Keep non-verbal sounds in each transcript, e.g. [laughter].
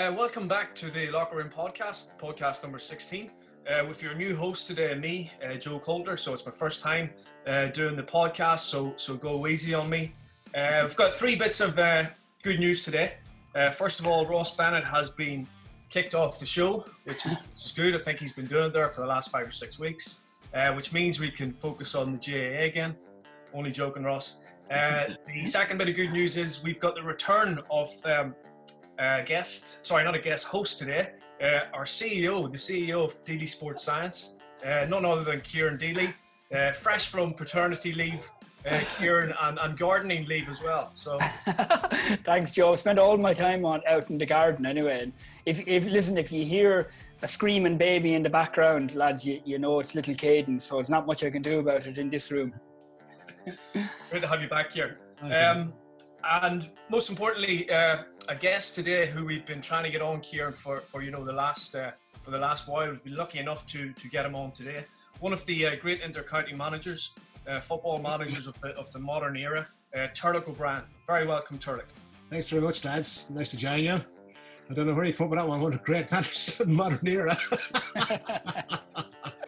Uh, welcome back to the Locker Room Podcast, podcast number 16, uh, with your new host today, me, uh, Joe Calder. So it's my first time uh, doing the podcast, so so go easy on me. Uh, we've got three bits of uh, good news today. first of all, Ross Bennett has been kicked off the show, which is good. I think he's been doing it there for the last five or six weeks, which means we can focus on the GAA again. Only joking, Ross. the second bit of good news is we've got the return of um, uh, guest, sorry, not a guest, host today, uh, our CEO, the CEO of Deely Sports Science, uh, none other than Ciaran Deely, uh, fresh from paternity leave. Uh, Ciaran and, and gardening leave as well. So, [laughs] thanks, Joe. I spent all my time on out in the garden anyway. And if, if listen, if you hear a screaming baby in the background, lads, you, you know it's little Caden. So it's not much I can do about it in this room. [laughs] Great to have you back here. Um, and most importantly, uh, a guest today who we've been trying to get on here for, for you know the last uh, for the last while. We've been lucky enough to to get him on today. One of the uh, great intercounty managers, uh, football managers of the of the modern era, uh, Turlough O'Brien. Very welcome, Turlough. Thanks very much, lads. Nice to join you. I don't know where you come up with that one. One of the great managers of the modern era.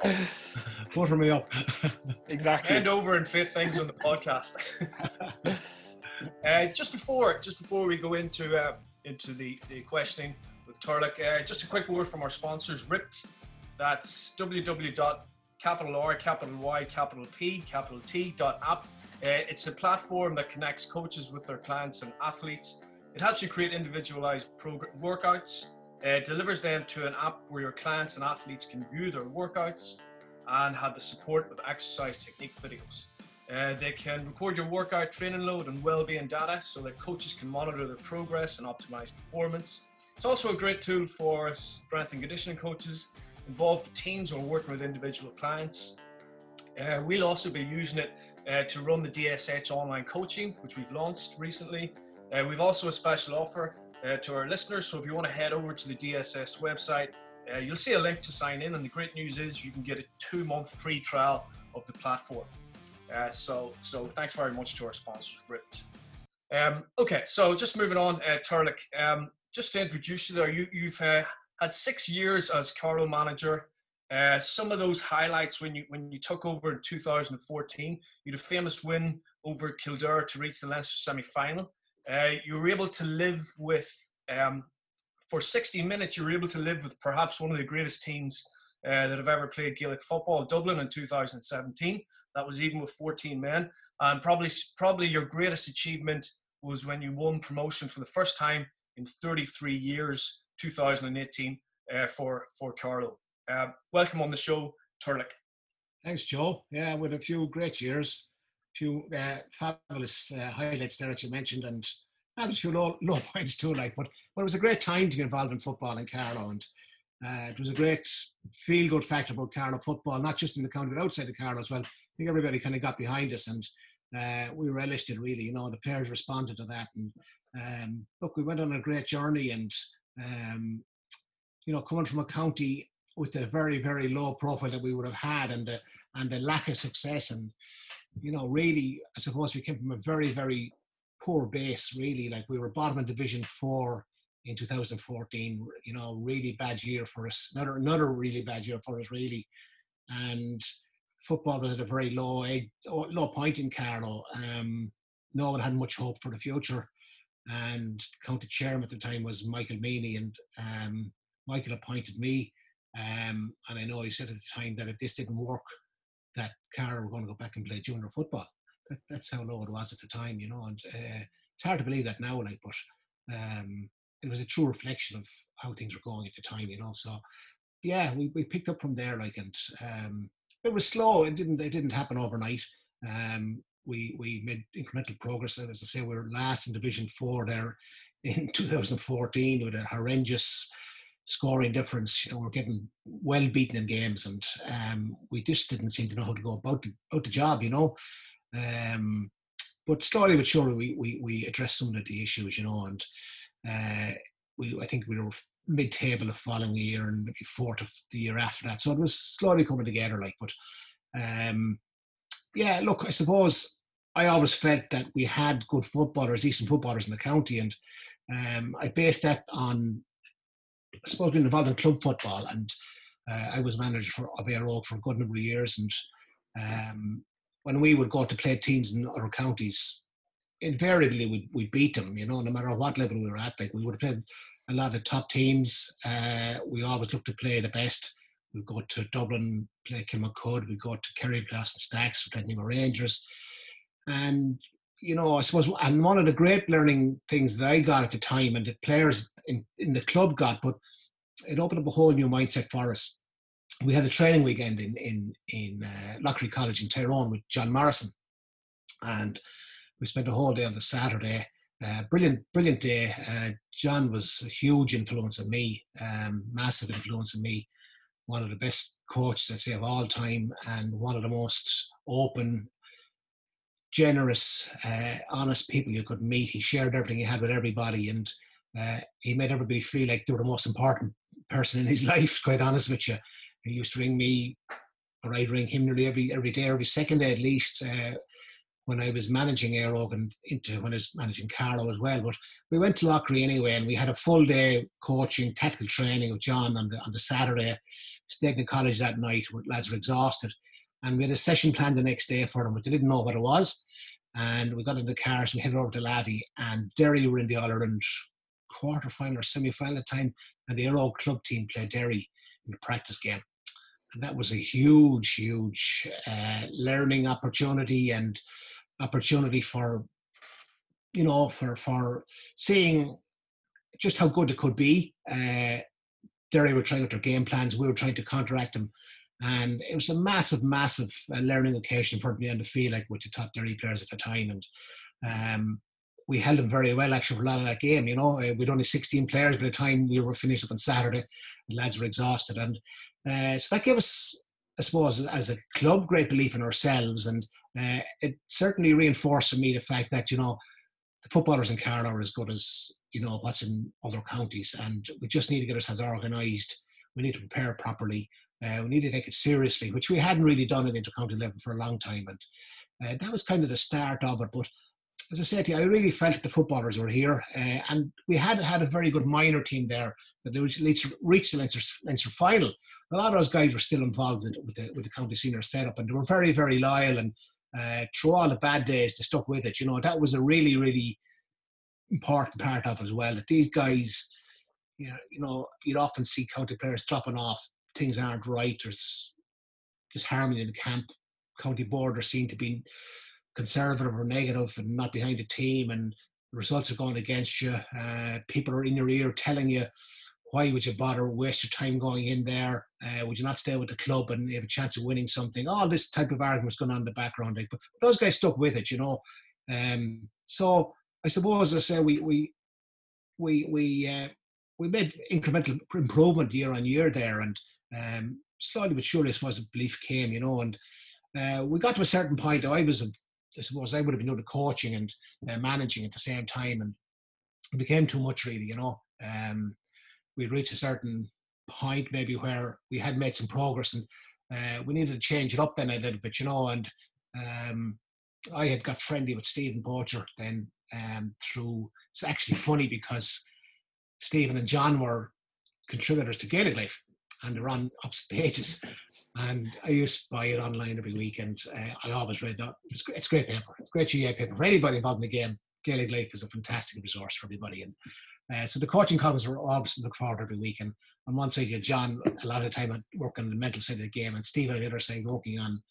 [laughs] Butter me up. Exactly. Hand over and fit things on the podcast. [laughs] Uh, just before, just before we go into uh, into the, the questioning with Turlough, uh, just a quick word from our sponsors, RYPT. That's www.capital R, capital Y, capital P, capital T dot app. Uh, it's a platform that connects coaches with their clients and athletes. It helps you create individualized program workouts. It delivers them to an app where your clients and athletes can view their workouts and have the support of exercise technique videos. Uh, they can record your workout training load and well-being data so that coaches can monitor their progress and optimize performance. It's also a great tool for strength and conditioning coaches involved with teams or working with individual clients. Uh, we'll also be using it uh, to run the DSH online coaching, which we've launched recently. Uh, we've also a special offer uh, to our listeners, so if you want to head over to the DSS website, you'll see a link to sign in. And the great news is you can get a two-month free trial of the platform. Uh, so, so thanks very much to our sponsors, RYPT. Um, okay, so just moving on, uh, Turlough, um, just to introduce you there, you, you've uh, had six years as Carlow manager. Uh, some of those highlights when you when you took over in 2014, you had a famous win over Kildare to reach the Leinster semi-final. Uh, you were able to live with um, for 60 minutes. You were able to live with perhaps one of the greatest teams uh, that have ever played Gaelic football, Dublin in 2017. That was even with 14 men. And probably, probably your greatest achievement was when you won promotion for the first time in 33 years, 2018, uh, for for Carlow. Uh, welcome on the show, Turlough. Thanks, Joe. Yeah, with a few great years, a few uh, fabulous uh, highlights there that you mentioned, and a few low, low [laughs] points too. Like, but but it was a great time to get involved in football in Carlow, and uh, it was a great feel good factor about Carlow football, not just in the county but outside the Carlow as well think everybody kind of got behind us and uh, we relished it really. You know, the players responded to that. And um, look, we went on a great journey and, um, you know, coming from a county with a very, very low profile that we would have had and the, and the lack of success and, you know, really, I suppose we came from a very, very poor base, really. Like we were bottom in Division 4 in 2014, you know, really bad year for us. Another, another really bad year for us, really. And, football was at a very low low point in Carlow. Um, no one had much hope for the future. And the county chairman at the time was Michael Meany, and um, Michael appointed me. Um, and I know he said at the time that if this didn't work, that Carlow were going to go back and play junior football. That, that's how low it was at the time, you know. And uh, it's hard to believe that now, like, but um, it was a true reflection of how things were going at the time, you know. So, yeah, we, we picked up from there, like, and um, it was slow. It didn't it didn't happen overnight. Um, we we made incremental progress. As I say, we were last in Division Four there in [laughs] 2014 with a horrendous scoring difference. You know, we're getting well beaten in games, and um, we just didn't seem to know how to go about the, about the job. You know. Um, but slowly but surely, we, we, we addressed some of the issues, you know, and uh, we I think we were mid-table the following year and maybe fourth of the year after that. So it was slowly coming together. Like, but um, yeah, look, I suppose I always felt that we had good footballers, decent footballers in the county, and um, I based that on I suppose, being involved in club football, and uh, I was manager for, of Óg for a good number of years. And um, when we would go to play teams in other counties, invariably we we beat them. You know, no matter what level we were at, like we would have played a lot of top teams. Uh, we always look to play the best. We go to Dublin, play Kilmacud. We go to Kerry, play Austin Stacks, we play Rangers, and you know, I suppose, and one of the great learning things that I got at the time, and the players in, in the club got, but it opened up a whole new mindset for us. We had a training weekend in in in uh, Loughry College in Tyrone with John Morrison, and we spent a whole day on the Saturday. Uh, brilliant, brilliant day. Uh, John was a huge influence on me, um, massive influence on me. One of the best coaches, I'd say, of all time, and one of the most open, generous, uh, honest people you could meet. He shared everything he had with everybody, and uh, he made everybody feel like they were the most important person in his [laughs] life. Quite honest with you, he used to ring me, or I'd ring him nearly every every day, every second day at least. When I was managing Éire Óg and into when I was managing Carlow as well. But we went to Loughry anyway, and we had a full day coaching, tactical training with John on the on the Saturday. Stayed in college that night. Lads were exhausted, and we had a session planned the next day for them, but they didn't know what it was. And we got in the cars and headed over to Lavey, and Derry were in the All Ireland quarter final or semi final time, and the Éire Óg club team played Derry in the practice game. And that was a huge, huge uh, learning opportunity and opportunity for, you know, for for seeing just how good it could be. Uh, Derry were trying out their game plans. We were trying to counteract them. And it was a massive, massive uh, learning occasion for me on the field, like with the top Derry players at the time. And um, we held them very well actually for a lot of that game. You know, uh, we'd only 16 players by the time we were finished up on Saturday. The lads were exhausted, and uh, so that gave us, I suppose, as a club, great belief in ourselves, and uh, it certainly reinforced for me the fact that you know the footballers in Carlow are as good as you know what's in other counties, and we just need to get ourselves organised. We need to prepare properly. Uh, we need to take it seriously, which we hadn't really done at into county level for a long time, and uh, that was kind of the start of it. But as I said to you, I really felt that the footballers were here, uh, and we had had a very good minor team there that reached, reached the Leinster, Leinster final. A lot of those guys were still involved with, with, the, with the county senior setup, and they were very, very loyal. And uh, through all the bad days, they stuck with it. You know, that was a really, really important part of as well. That these guys, you know, you know, you'd often see county players dropping off. Things aren't right. There's disharmony in the camp. County board are seen to be conservative or negative and not behind the team and results are going against you. Uh, people are in your ear telling you, why would you bother waste your time going in there? Uh, would you not stay with the club and have a chance of winning something? All this type of arguments going on in the background. Like, but those guys stuck with it, you know. Um, so I suppose I say we we we we uh, we made incremental improvement year on year there, and um, slowly but surely, I suppose the belief came, you know, and uh, we got to a certain point. I was I suppose I would have been doing coaching and uh, managing at the same time, and it became too much really. You know, um, we reached a certain point maybe where we had made some progress, and uh, we needed to change it up then a little bit. You know, and um, I had got friendly with Stephen Poacher then um, through. It's actually funny because Stephen and John were contributors to Gaelic Life, and they're on opposite pages and I used to buy it online every week, and uh, I always read that. It's, it's great paper. It's great GA paper for anybody involved in the game. Gaelic Life is a fantastic resource for everybody, and uh, so the coaching columns were always look forward every week. And on one side, you John a lot of time at working on the mental side of the game, and Steve on the other side working on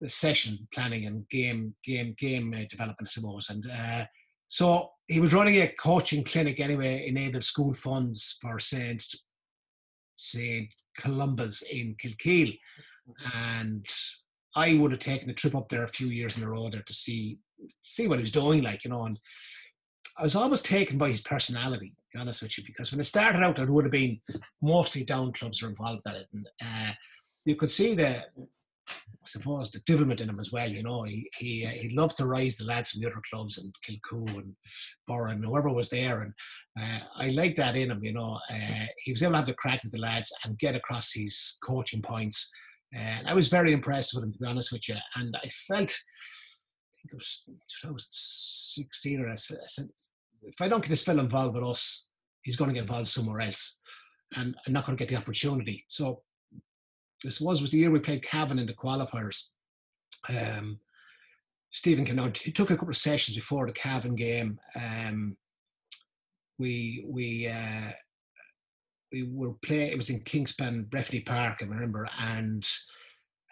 the session planning and game game game uh, development, I suppose. And uh, so he was running a coaching clinic anyway, in enabled school funds for Saint St. Columba's in Kilkeel. And I would have taken a trip up there a few years in a row there to see see what he was doing, like, you know, and I was almost taken by his personality, to be honest with you, because when it started out, it would have been mostly down clubs were involved at it. And uh, you could see the I suppose the development in him as well. You know, he he uh, he loved to rise the lads from the other clubs and Kilcoo and Burren, whoever was there, and uh, I like that in him. You know, uh, he was able to have the crack with the lads and get across his coaching points. And I was very impressed with him, to be honest with you. And I felt, I think it was 2016 or I said, if I don't get this fellow involved with us, he's going to get involved somewhere else. and I'm not going to get the opportunity. So this was was the year we played Cavan in the qualifiers. Um, Stephen came. He took a couple of sessions before the Cavan game. Um, we we uh, we were playing. It was in Kingspan, Breffni Park, I remember, and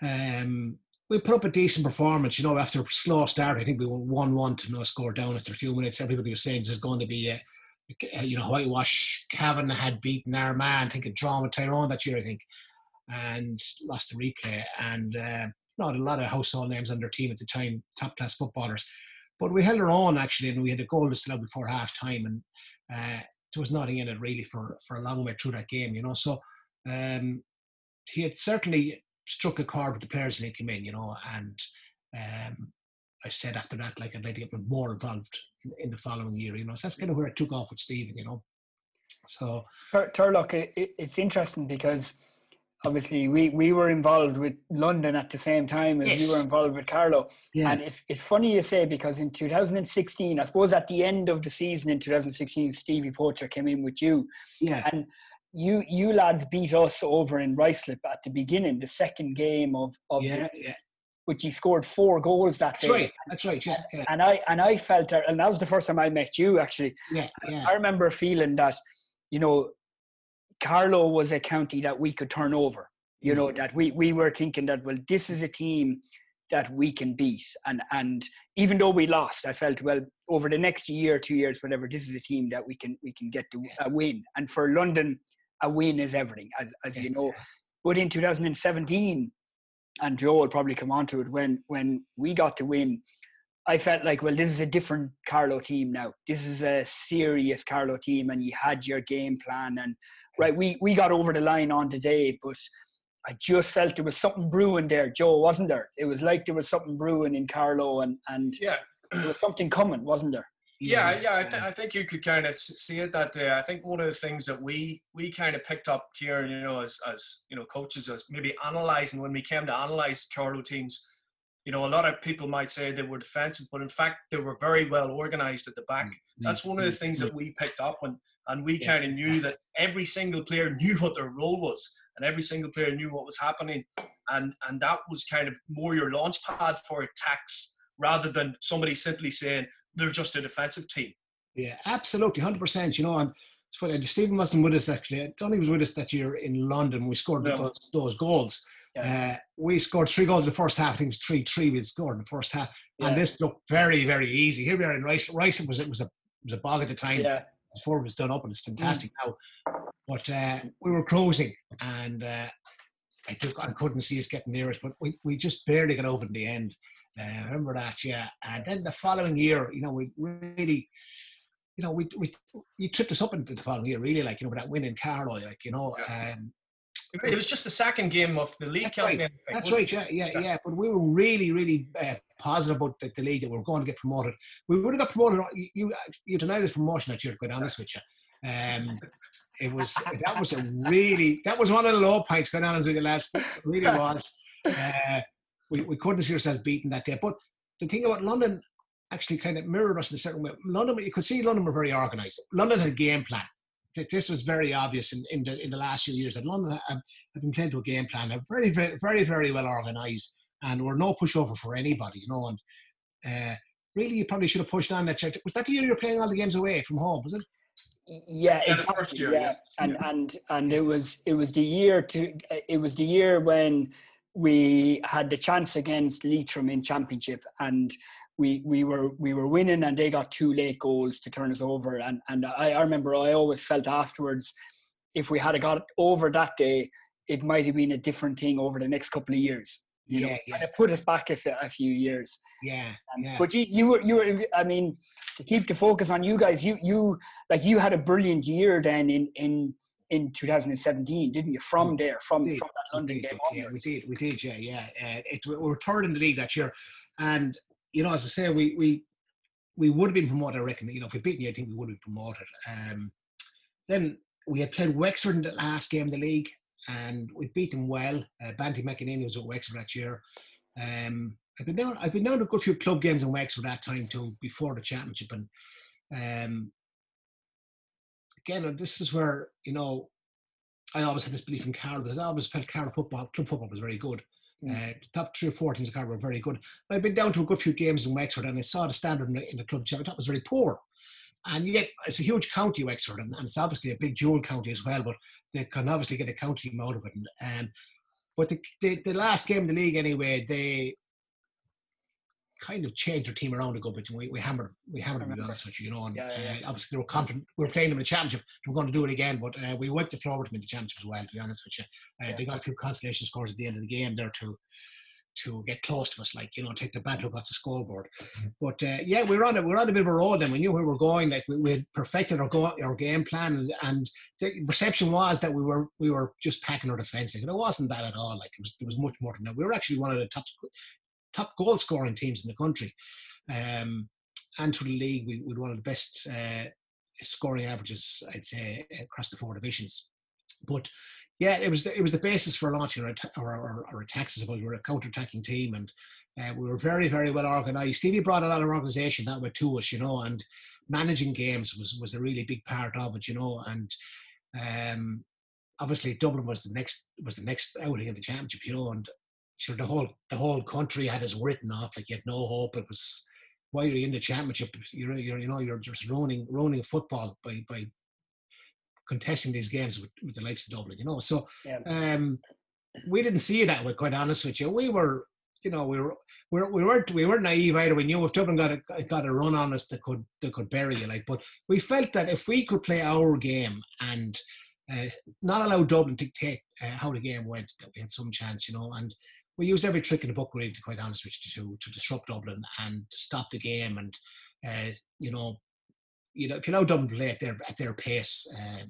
um, we put up a decent performance. You know, after a slow start, I think we were one-one to no score down after a few minutes. Everybody was saying this is going to be a, you know whitewash. Cavan had beaten Armagh, I think, a drawn with Tyrone that year, I think, and lost the replay. And uh, not a lot of household names on their team at the time, top class footballers. But we held our own actually, and we had a goal to still before half time, and uh, there was nothing in it really for, for a long way through that game, you know. So um, he had certainly struck a chord with the players when he came in, you know, and um, I said after that, like I'd like to get more involved in the following year, you know. So that's kind of where it took off with Stephen, you know. So Turlough, it, it's interesting because obviously we, we were involved with London at the same time as yes. we were involved with Carlow. Yeah. And if, it's funny you say because in 2016, I suppose at the end of the season in 2016, Stevie Poacher came in with you. Yeah. And you you lads beat us over in Ruislip at the beginning, the second game of, of yeah, the, yeah. Which you scored four goals that day. That's right. That's right. Yeah, yeah. And I and I felt that and that was the first time I met you actually. Yeah, yeah. I remember feeling that, you know, Carlow was a county that we could turn over. You know, mm. that we, we were thinking that, well, this is a team that we can beat. And and even though we lost, I felt, well, over the next year, two years, whatever, this is a team that we can we can get to a win. And for London, a win is everything, as, as you know. But in 2017, and Joe will probably come on to it, when when we got to win, I felt like, well, this is a different Carlow team now. This is a serious Carlow team, and you had your game plan. And right, we we got over the line on the day, but I just felt there was something brewing there, Joe, wasn't there? It was like there was something brewing in Carlow, and and yeah, there was something coming, wasn't there? Yeah, yeah, I, th- I think you could kind of see it that day. I think one of the things that we we kind of picked up here, you know, as as you know, coaches, as maybe analysing when we came to analyse Carlow teams, you know, a lot of people might say they were defensive, but in fact they were very well organised at the back. Mm-hmm. That's one of the mm, things mm. that we picked up when and we kind of knew that every single player [laughs] knew what their role was and every single player knew what was happening and and that was kind of more your launch pad for attacks rather than somebody simply saying they're just a defensive team yeah absolutely 100% you know and it's funny Stephen wasn't with us actually I don't think he was with us that year in London we scored no. those, those goals yeah. Uh, we scored three goals in the first half. I think it was three three we scored in the first half, yeah. and this looked very very easy. Here we are in Rice. Rice was it was a was a bog at the time. Yeah before it was done up, and it's fantastic mm. now. But uh, we were closing, and uh, I took I couldn't see us getting near it, but we, we just barely got over in the end. Uh, I remember that, yeah. And then the following year, you know, we really, you know, we we you tripped us up into the following year, really, like you know, with that win in Carlow, like you know. Um, it was just the second game of the league. That's right. That's right. Yeah, yeah, yeah. But we were really, really uh, positive about the, the, league that we were going to get promoted. We would have got promoted. You you denied us promotion that year. To be honest with you, um, it was that was a really that was one of the low points. Going on with you, last really [laughs] was. Uh, we we couldn't see ourselves beaten that day. But the thing about London actually kind of mirrored us in a certain way. London, you could see London were very organised. London had a game plan this was very obvious in, in the in the last few years that London have, have been playing to a game plan. They're very, very, very, very well organised, and we're no pushover for anybody, you know. And uh, really, you probably should have pushed on that. Check. Was that the year you were playing all the games away from home? Was it? Yeah, exactly. Year, yeah, yes. and yeah. and and it was it was the year to it was the year when we had the chance against Leitrim in championship and we we were we were winning and they got two late goals to turn us over and and I, I remember I always felt afterwards if we had got over that day it might have been a different thing over the next couple of years you yeah, know, yeah. and it put us back a, a few years. Yeah, um, yeah. But you, you were, you were. I mean, to keep the focus on you guys, you, you, like you had a brilliant year then in in in 2017, didn't you? From there, from from that London did, game. Yeah, we did, we did, yeah, yeah. Uh, it, we were third in the league that year, and you know, as I say, we we we would have been promoted. I reckon. You know, if we beat you, I think we would have been promoted. Um, then we had played Wexford in the last game of the league, and we beat them well. Uh, Banty McEnaney was at Wexford that year. Um, I've been down. I've been down a good few club games in Wexford that time too, before the championship, and um, again, this is where you know I always had this belief in Carlow because I always felt Carlow football, club football was very good. Mm. Uh, top three or four teams in Carlow were very good. I've been down to a good few games in Wexford and I saw the standard in the, in the club. I thought was very poor. And yet, it's a huge county, Wexford, and, and it's obviously a big dual county as well, but they can obviously get a county team out of it. And, um, but the, the, the last game of the league, anyway, they kind of changed their team around a good bit. We, we hammered, we hammered them, to be honest with you, you know. And Yeah, yeah, uh, obviously, they were confident. We were playing them in the championship. They were going to do it again, but uh, we went the floor with them in the championship as well. To be honest with you, uh, Yeah. they got a few consolation scores at the end of the game there to to get close to us, like you know, take the bad look off the scoreboard. But uh, yeah, we were on a we were on a bit of a roll. Then we knew where we were going. Like we, we had perfected our go, our game plan, and, and the perception was that we were we were just packing our defence. Like, and it wasn't that at all. Like it was there was much more than that. We were actually one of the top top goal scoring teams in the country. Um, and through the league, we we one of the best uh, scoring averages, I'd say, across the four divisions. But yeah, it was the, it was the basis for launching our, our, our, our attacks. I suppose we were a counter-attacking team, and uh, we were very very well organised. Stevie brought a lot of organisation that way to us, you know, and managing games was was a really big part of it, you know, and. Um, obviously, Dublin was the next was the next outing in the championship, you know, and sure the whole the whole country had us written off like you had no hope. It was why you're in the championship, you're, you're you know you're just ruining ruining football by by contesting these games with, with the likes of Dublin, you know. So Yeah. um, we didn't see that way. Quite honest with you, we were you know we were we, were, we weren't we weren't naive either. We knew if Dublin got a got a run on us, that could that could bury you. Like, but we felt that if we could play our game and uh, not allow Dublin to dictate uh, how the game went, that we had some chance, you know. And we used every trick in the book, really, to quite honest with you, to, to disrupt Dublin and to stop the game. And uh, you know, you know, if you allow Dublin to play at their at their pace, um,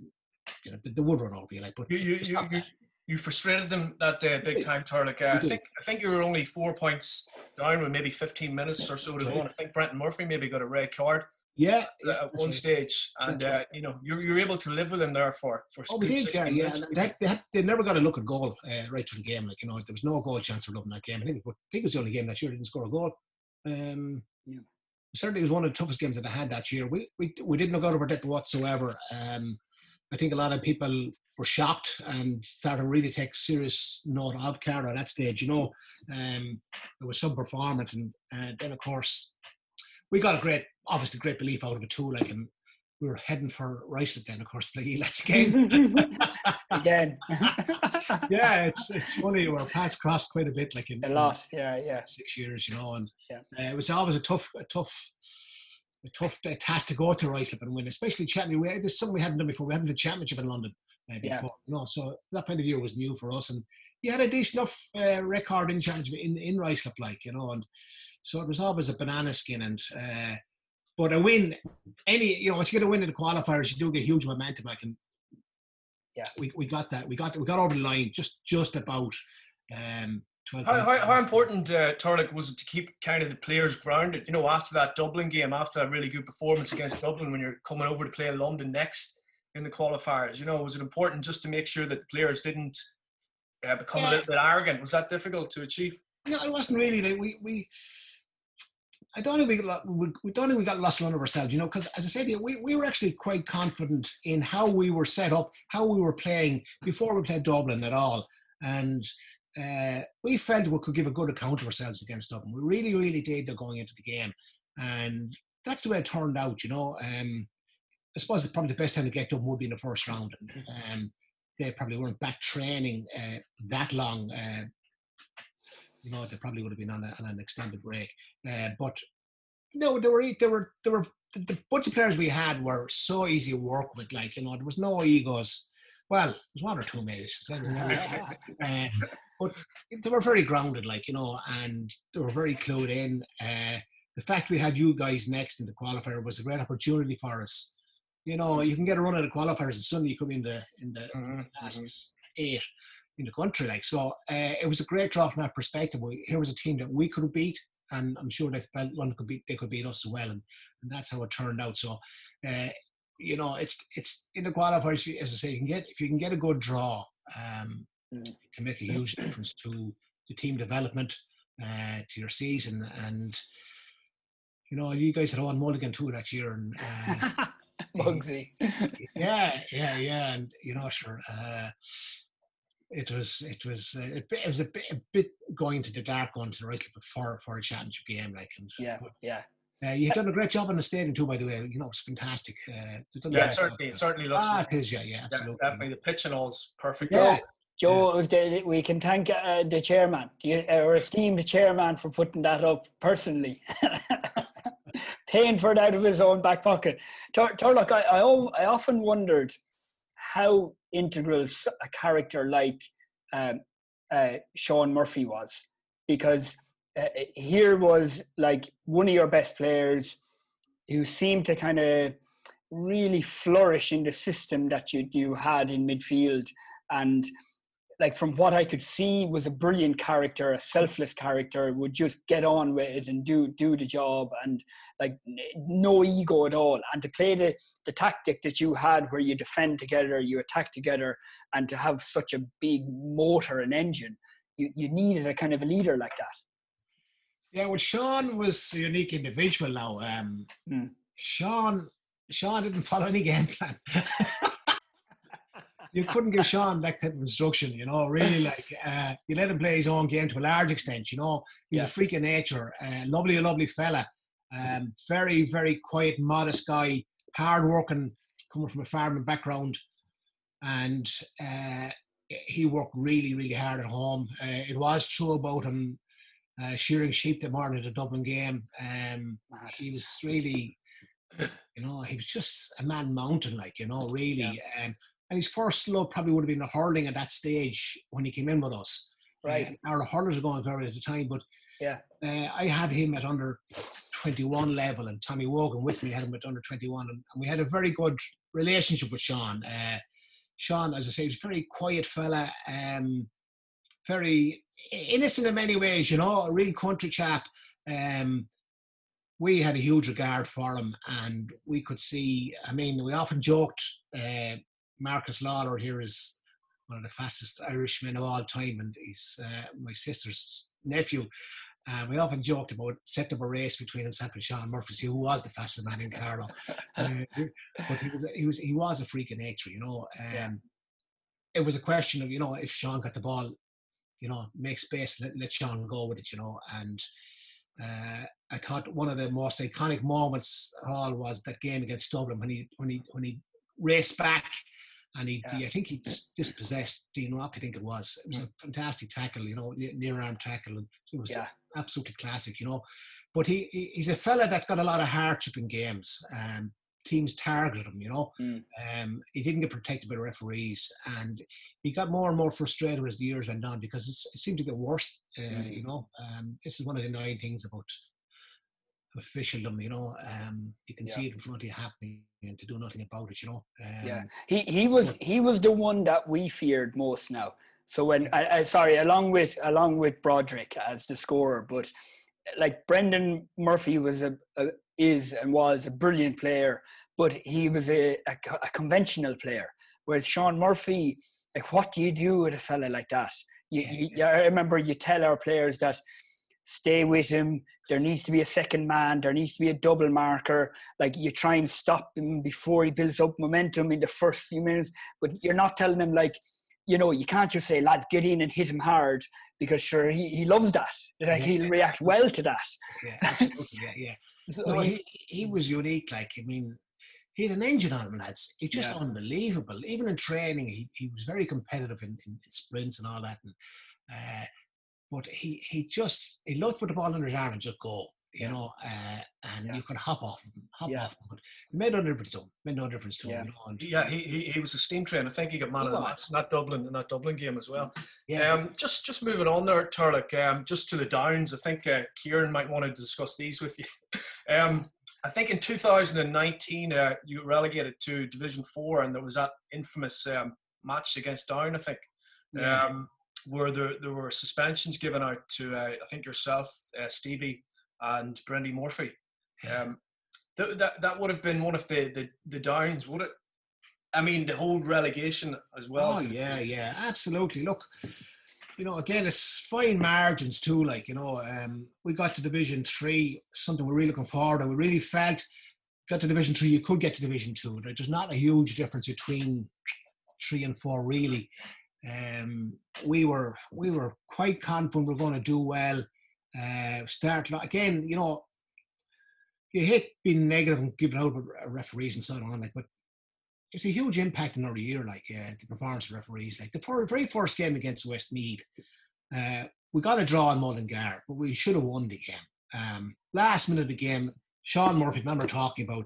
you know, they, they would run over you. Like, but You, you, you, you, you frustrated them that day, big time, Turlough. Uh, I think I think you were only four points down with maybe 15 minutes or so to go. And I think Brendan Murphy maybe got a red card yeah, uh, yeah, at one right. stage, and uh, right. you know you're, you were able to live with them there for for Oh, we did, yeah, yeah. minutes. And they, had, they, had, they never got a look at goal uh, right through the game. Like you know, there was no goal chance for Dublin that game. I think, but I think it was the only game that year they didn't score a goal. Um, Yeah. certainly, it was one of the toughest games that I had that year. We we, we didn't look out of our depth whatsoever. Um, I think a lot of people were shocked and started to really take serious note of Carlow at that stage. You know, um, there was some performance, and uh, then of course we got a great, obviously great belief out of it too. Like, and we were heading for Ruislip then, of course, to play Elat's game. Again. [laughs] yeah, it's it's funny. Our paths crossed quite a bit, like in, a in lot. Yeah, yeah. six years, you know, and Yeah. uh, it was always a tough, a tough, a tough uh, task to go to Ruislip and win, especially Championship. We is something we hadn't done before. We hadn't done championship in London uh, Yeah. before, you know. So that point of view was new for us, and you had a decent enough uh, record in championship in in Ruislip, like you know, and so it was always a banana skin and. Uh, but a win, any you know, once you get a win in the qualifiers, you do get huge momentum. I can. Yeah. we, we got that. We got we got over the line just just about. Um, 12 How, how, how important, uh, Turlough, was it to keep kind of the players grounded? You know, after that Dublin game, after that really good performance against Dublin, when you're coming over to play London next in the qualifiers, you know, was it important just to make sure that the players didn't uh, become Yeah. a little bit arrogant? Was that difficult to achieve? No, it wasn't really. Like, we we. I don't think we got we, we don't think we got lost run of ourselves, you know, because as I said, we, we were actually quite confident in how we were set up, how we were playing before we played Dublin at all, and uh, we felt we could give a good account of ourselves against Dublin. We really, really did going into the game, and that's the way it turned out, you know. Um, I suppose probably the best time to get Dublin would be in the first round. And, um, they probably weren't back training uh, that long. Uh, you know, they probably would have been on, a, on an extended break. Uh, but no, they were they were they were the, the bunch of players we had were so easy to work with. Like you know, there was no egos. Well, there was one or two maybe. [laughs] uh, but they were very grounded, like you know, and they were very clued in. Uh, the fact we had you guys next in the qualifier was a great opportunity for us. You know, you can get a run at the qualifiers, and suddenly you come in the in the Mhm, last eight in the country. Like so, uh, it was a great draw from that perspective. We, here was a team that we could have beat, and I'm sure they felt London could beat. They could beat us as well, and, and that's how it turned out. So, uh, you know, it's it's in the qualifiers. As I say, you can get if you can get a good draw, um, Mm. it can make a huge difference to the team development, uh, to your season, and you know, you guys had on mulligan too that year, and uh, [laughs] Bugsy. [laughs] yeah, yeah, yeah, and you know, sure. Uh, it was it was uh, it, it was a bit, a bit going to the dark one to the right for for a championship game, like and yeah, but, yeah. Uh, you've done a great job in the stadium too, by the way. You know, it was fantastic. Uh, yeah, certainly, it certainly looks. Ah, it is, yeah, yeah, absolutely. Yeah, definitely, the pitch and all's perfect. Yeah. Joe, yeah. we can thank uh, the chairman, the, our esteemed chairman, for putting that up personally, [laughs] paying for it out of his own back pocket. Turlough, I, I, I often wondered how integral a character like um, uh, Sean Murphy was, because uh, here was like one of your best players who seemed to kind of really flourish in the system that you you had in midfield and like from what I could see was a brilliant character, a selfless character, would just get on with it and do do the job and like no ego at all. And to play the, the tactic that you had where you defend together, you attack together, and to have such a big motor and engine, you, you needed a kind of a leader like that. Yeah, well, Sean was a unique individual now. Um, mm. Sean, Sean didn't follow any game plan. [laughs] you couldn't give Sean that type of instruction, you know, really like [laughs] uh, you let him play his own game to a large extent, you know. He's yeah. a freak of nature, uh, lovely, lovely fella. Um, very, very quiet, modest guy, hard working, coming from a farming background. And uh, he worked really, really hard at home. Uh, it was true about him uh, shearing sheep the morning of the Dublin game. Um, he was really, you know, he was just a man mountain, like, you know, really. Yeah. Um, and his first love probably would have been the hurling at that stage when he came in with us. Right. Uh, our hurlers were going very at the time, but yeah, uh, I had him at under 21 level, and Tommy Wogan with me had him at under 21, and, and we had a very good relationship with Sean. Uh, Sean, as I say, was a very quiet fella, um, very innocent in many ways, you know, a real country chap. Um, we had a huge regard for him, and we could see. I mean, we often joked uh, Marcus Lawler here is one of the fastest Irishmen of all time, and he's uh, my sister's nephew. And we often joked about setting up a race between himself and Sean Murphy, see who was the fastest man in Carlow. [laughs] uh, but he was, he was he was a freak of nature, you know. Um, yeah. It was a question of you know if Sean got the ball, you know, make space, let, let Sean go with it, you know. And uh, I thought one of the most iconic moments all was that game against Dublin when he when he when he raced back and he, yeah. he I think he just dispossessed Dean Rock. I think it was. It was mm. a fantastic tackle, you know, near arm tackle, and it was yeah. absolutely classic, you know. But he, he, he's a fella that got a lot of hardship in games. Um, teams targeted him, you know. Mm. Um, he didn't get protected by the referees, and he got more and more frustrated as the years went on because it seemed to get worse. Uh, mm. You know, um, this is one of the nine things about officialdom, you know. Um, you can yeah. see it in front of you happening and to do nothing about it, you know. Um, yeah, he he was he was the one that we feared most now. So when I, I sorry, along with along with Broderick as the scorer, but like Brendan Murphy was a, a is and was a brilliant player, but he was a, a, a conventional player. Whereas Sean Murphy, like what do you do with a fella like that? You, you, I remember you tell our players that stay with him. There needs to be a second man. There needs to be a double marker. Like you try and stop him before he builds up momentum in the first few minutes, but you're not telling him like, you know, you can't just say, lad, get in and hit him hard because sure he, he loves that. Like yeah. he'll react well to that. Yeah, yeah, yeah. [laughs] so no, he, he was unique. Like, I mean, he had an engine on him, lads. It's just yeah. unbelievable. Even in training, he, he was very competitive in, in, in sprints and all that. And uh, but he he just he loved to put the ball in his arm and just go, you know, uh, and yeah. you could hop off him, hop yeah. off him. But it made no difference to him. Made no difference to yeah. him. You know, and, yeah, he, he he was a steam train. I think he got man of the match in that Dublin in that Dublin game as well. Yeah. Um, just just moving on there, Turlough. Um, just to the downs. I think uh, Ciaran might want to discuss these with you. [laughs] um, I think in 2019 uh, you relegated to Division Four, and there was that infamous um, match against Down. I think. Yeah. Um, where there, there were suspensions given out to uh, I think yourself, uh, Stevie, and Brendy Murphy. Um, th- that that would have been one of the, the the downs, would it? I mean, the whole relegation as well. Oh yeah, yeah, absolutely. Look, you know, again, it's fine margins too. Like you know, um, we got to Division Three, something we're really looking forward, and we really felt got to Division Three, you could get to Division Two. There's not a huge difference between three and four, really. Um, we were we were quite confident we are going to do well. Uh, start again, you know, you hate being negative and giving out referees and so on, like, but it's a huge impact in our year, like uh, the performance of referees. Like the very first game against Westmeath, uh, we got a draw in Mullingar, but we should have won the game. Um, last minute of the game, Sean Murphy, remember talking about,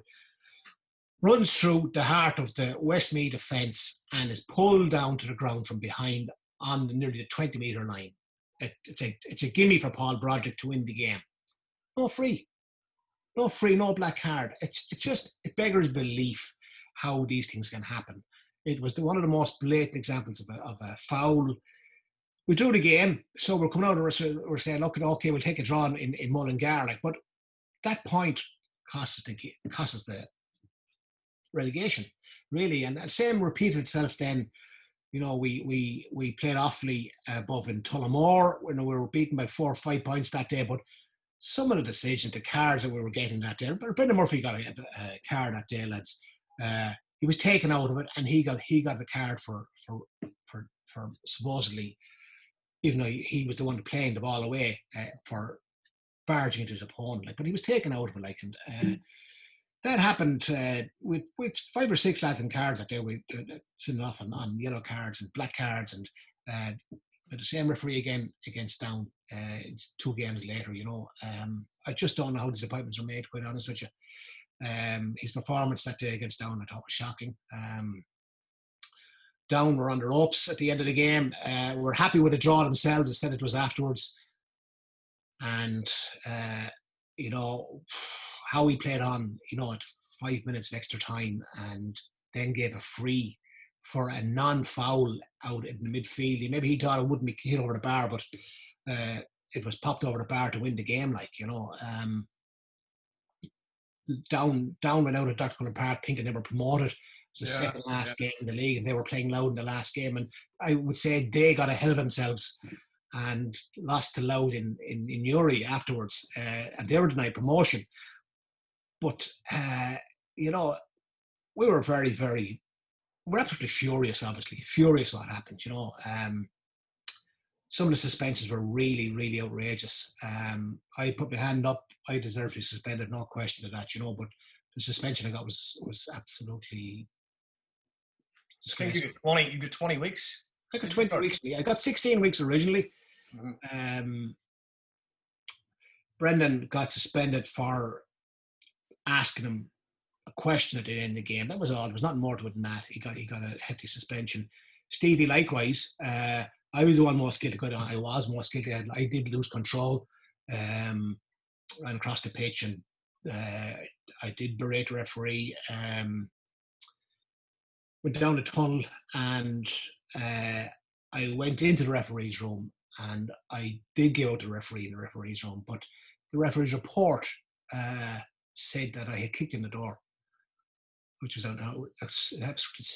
runs through the heart of the Westmeath defence and is pulled down to the ground from behind on the, nearly the 20 metre line. It, it's, a, it's a gimme for Paul Broderick to win the game. No free. No free, no black card. It's, it's just, it beggars belief how these things can happen. It was the, one of the most blatant examples of a, of a foul. We drew the game, so we're coming out and we're, we're saying, look, okay, we'll take a draw in, in Mullingar. Like, but that point costs us the, costs us the relegation, really. And the same repeated itself then. You know, we we we played Offaly above in Tullamore when we were beaten by four or five points that day. But some of the decisions, the cards that we were getting that day, but Brendan Murphy got a, a card that day, lads. Uh, he was taken out of it, and he got he got the card for for for for supposedly, even though he was the one playing the ball away uh, for barging into his opponent. Like, but he was taken out of it. Like, and uh. That happened uh, with with five or six lads in cards that day. We uh, sitting off on, on yellow cards and black cards, and uh, the same referee again against Down. Uh, two games later, you know. Um, I just don't know how these appointments are made. Quite honest with you. Um, his performance that day against Down, I thought was shocking. Um, Down were under ropes at the end of the game. Uh, we're happy with the draw themselves. Instead, it was afterwards. And, uh, you know, how he played on, you know, at five minutes of extra time and then gave a free for a non-foul out in the midfield. Maybe he thought it wouldn't be hit over the bar, but uh, it was popped over the bar to win the game. Like you know, um, down down went out at Dr. Cullen Park thinking they were promoted. It was the yeah, second last yeah. game in the league, and they were playing Louth in the last game. And I would say they got ahead of themselves and lost to Louth in in, in Newry afterwards, uh, and they were denied promotion. But uh, you know, we were very, very, we're absolutely furious. Obviously, furious what happened. You know, um, some of the suspensions were really, really outrageous. Um, I put my hand up. I deserve to be suspended, no question of that, you know. But the suspension I got was was absolutely. I think you got twenty. You got twenty weeks. I got twenty weeks. I got sixteen weeks originally. Mm-hmm. Um, Brendan got suspended for asking him a question at the end of the game. That was all. There was nothing more to it than that. He got he got a hefty suspension. Stevie likewise. Uh, I was the one most guilty. I was most guilty. I, I did lose control. Um, ran across the pitch and uh, I did berate the referee. Um, went down the tunnel and uh, I went into the referee's room and I did give out the referee in the referee's room, but the referee's report uh, said that I had kicked in the door, which was an absolutely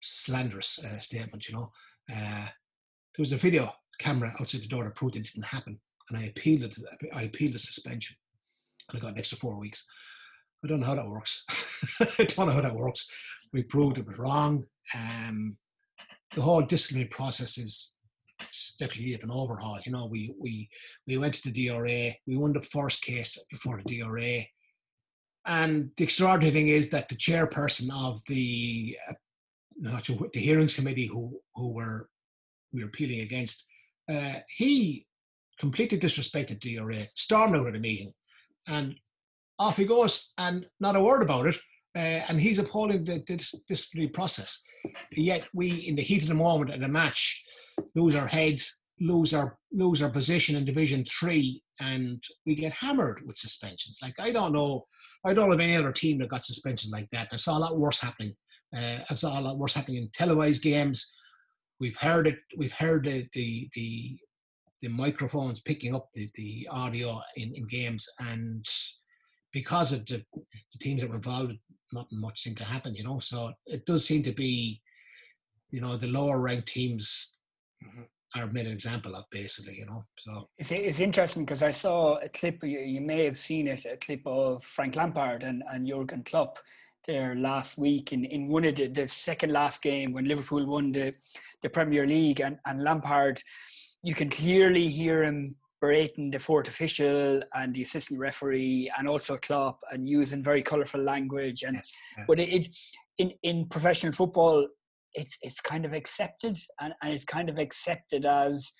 slanderous uh, statement, you know. Uh, there was a video camera outside the door that proved it didn't happen, and I appealed it. I appealed the suspension, and I got an extra four weeks. I don't know how that works. [laughs] I don't know how that works. We proved it was wrong. Um, the whole disciplinary process is definitely an overhaul. You know, we we we went to the DRA. We won the first case before the DRA, and the extraordinary thing is that the chairperson of the uh, the hearings committee who who were we were appealing against, uh, he completely disrespected the DRA, stormed out of the meeting, and off he goes, and not a word about it. Uh, and he's upholding the, disciplinary process. Yet we, in the heat of the moment in a match, lose our heads, lose our lose our position in Division Three, and we get hammered with suspensions. Like I don't know, I don't have any other team that got suspensions like that. I saw a lot worse happening. Uh, I saw a lot worse happening in televised games we've heard it. We've heard the the the, the microphones picking up the, the audio in, in games, and because of the, the teams that were involved, nothing much seemed to happen. You know, so it does seem to be, you know, the lower ranked teams. Are made an example of, basically, you know. So it's, it's interesting because I saw a clip, you, you may have seen it, a clip of Frank Lampard and, and Jurgen Klopp there last week in, in one of the, the second last game when Liverpool won the, the Premier League and, and Lampard, you can clearly hear him berating the fourth official and the assistant referee and also Klopp and using very colourful language and yeah. but it, it, in in professional football it's it's kind of accepted and, and it's kind of accepted as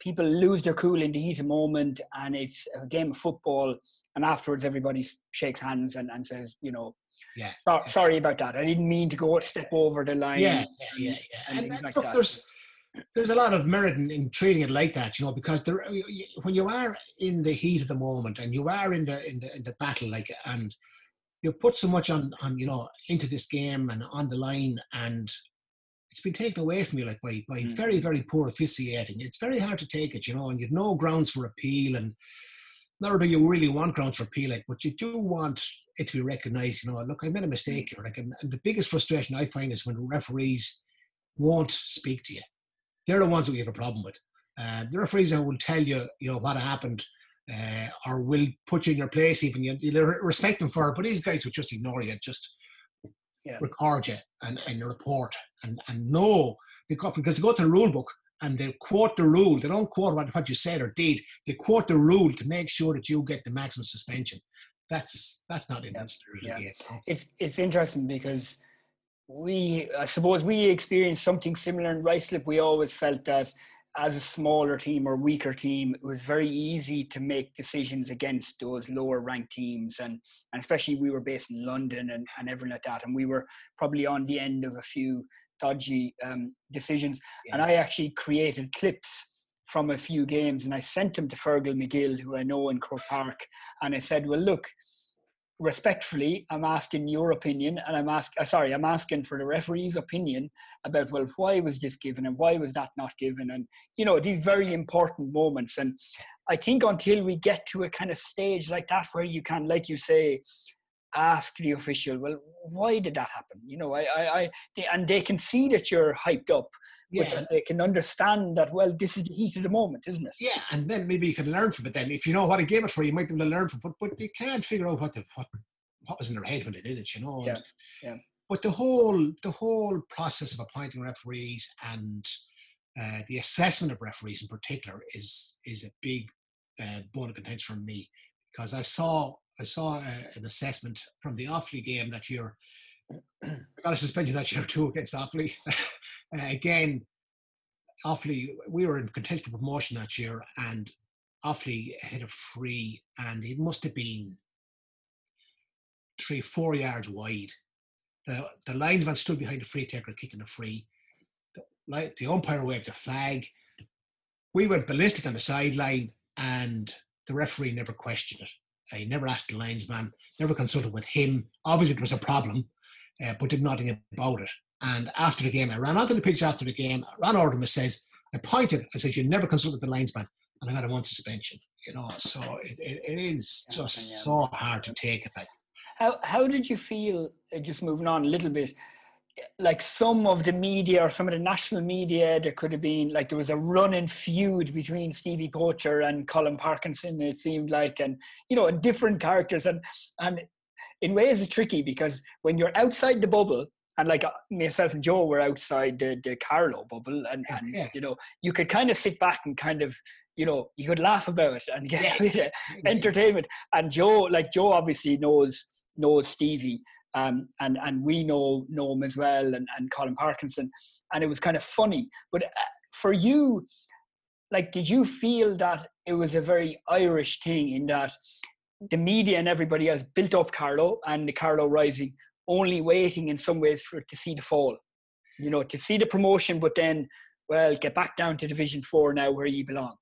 people lose their cool in the heat of moment and it's a game of football and afterwards everybody shakes hands and, and says you know yeah, so, yeah. sorry about that i didn't mean to go step over the line yeah yeah yeah, yeah. and, and, and like look, that there's there's a lot of merit in, in, treating it like that you know because there, when you are in the heat of the moment and you are in the in the, in the battle like and you put so much on on you know into this game and on the line and it's been taken away from you like by by mm. very very poor officiating. It's very hard to take it, you know, and you've no grounds for appeal, and nor do you really want grounds for appeal, like, but you do want it to be recognised. You know, look, I made a mistake here. Like, and, and the biggest frustration I find is when referees won't speak to you. They're the ones that we have a problem with. Uh, the referees that will tell you, you know, what happened, uh, or will put you in your place. Even you, you respect them for it, but these guys will just ignore you. Just yeah. record you and, and report and, and know because, because they go to the rule book and they quote the rule. They don't quote what, what you said or did. They quote the rule to make sure that you get the maximum suspension. That's that's not in yeah. yeah. It's it's interesting because we I suppose we experienced something similar in Ruislip. We always felt that as a smaller team or weaker team, it was very easy to make decisions against those lower ranked teams. And, and especially we were based in London and, and everything like that. And we were probably on the end of a few dodgy um, decisions. Yeah. And I actually created clips from a few games and I sent them to Fergal McGill, who I know in Croke Park. And I said, well, look, respectfully, I'm asking your opinion, and I'm asking, uh, sorry, I'm asking for the referee's opinion about, well, why was this given and why was that not given? And, you know, these very important moments. And I think until we get to a kind of stage like that where you can, like you say, ask the official, well, why did that happen? You know, I, I, I they, and they can see that you're hyped up, but yeah. they can understand that. Well, this is the heat of the moment, isn't it? Yeah, and then maybe you can learn from it. Then, if you know what a game it for, you might be able to learn from. But but you can't figure out what the what, what was in their head when they did it. You know. Yeah. yeah. But the whole the whole process of appointing referees and uh, the assessment of referees in particular is is a big uh, bone of contention for me because I saw I saw a, an assessment from the Offaly game that year. I got a suspension that year [laughs] too against Offaly. [laughs] uh, again, Offaly, we were in contention for promotion that year, and Offaly hit a free, and it must have been three, four yards wide. The, the linesman stood behind the free taker kicking the free. The, the umpire waved a flag. We went ballistic on the sideline, and the referee never questioned it. I never asked the linesman, never consulted with him. Obviously, it was a problem, uh, but did nothing about it. And after the game, I ran onto the pitch after the game, I ran over to him and says, I pointed, I said, you never consulted the linesman, and I got a one suspension. You know, so it, it, it is just so hard to take it. Like. How, how did you feel, uh, just moving on a little bit, like some of the media or some of the national media, there could have been like there was a running feud between Stevie Poacher and Colin Parkinson. It seemed like, and you know, and different characters, and and in ways it's tricky because when you're outside the bubble, and like uh, myself and Joe were outside the the Carlow bubble, and and yeah. you know, you could kind of sit back and kind of you know you could laugh about it and get [laughs] yeah. entertainment. And Joe, like Joe, obviously knows knows Stevie, um, and and we know him as well, and, and Colin Parkinson, and it was kind of funny. But uh, for you, like, did you feel that it was a very Irish thing in that the media and everybody has built up Carlow and the Carlow Rising, only waiting in some ways for to see the fall, you know, to see the promotion, but then, well, get back down to Division Four now where you belong.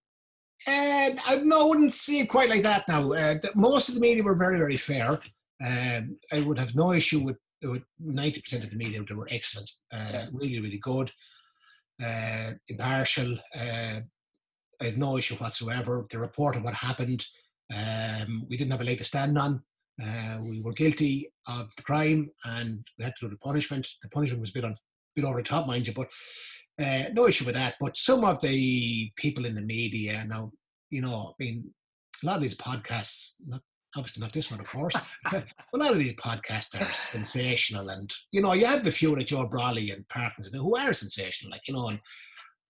And I no, I wouldn't see it quite like that now. Uh, most of the media were very, very fair. Um, I would have no issue with with ninety percent of the media. They were excellent, uh, yeah. really, really good, uh, impartial. Uh, I had no issue whatsoever. They reported what happened. Um, we didn't have a leg to stand on. Uh, we were guilty of the crime, and we had to do the punishment. The punishment was a bit on, bit over the top, mind you, but Uh, no issue with that. But some of the people in the media now, you know, I mean, a lot of these podcasts, not, obviously not this one, of course, [laughs] but a lot of these podcasts are sensational. And, you know, you have the few like Joe Brolly and Parkinson who are sensational, like, you know, and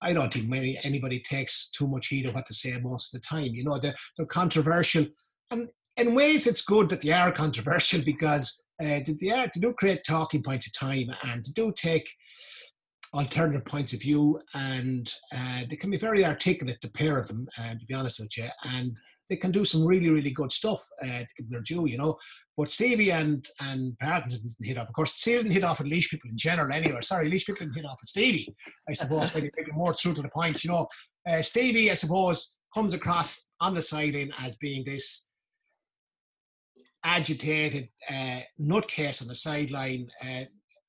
I don't think many, anybody takes too much heed of what they say most of the time. You know, they're, they're controversial. And in ways, it's good that they are controversial [laughs] because uh, they, are, they do create talking points of time and they do take alternative points of view and uh, they can be very articulate, the pair of them, uh, to be honest with you. And they can do some really, really good stuff uh, to give their due, you know. But Stevie and and Parkinson didn't hit off. Of course, Stevie didn't hit off with Laois people in general anyway. Sorry, Laois people didn't hit off with Stevie, I suppose, maybe, maybe more true to the point, you know. Uh, Stevie, I suppose, comes across on the sideline as being this agitated uh, nutcase on the sideline. Uh,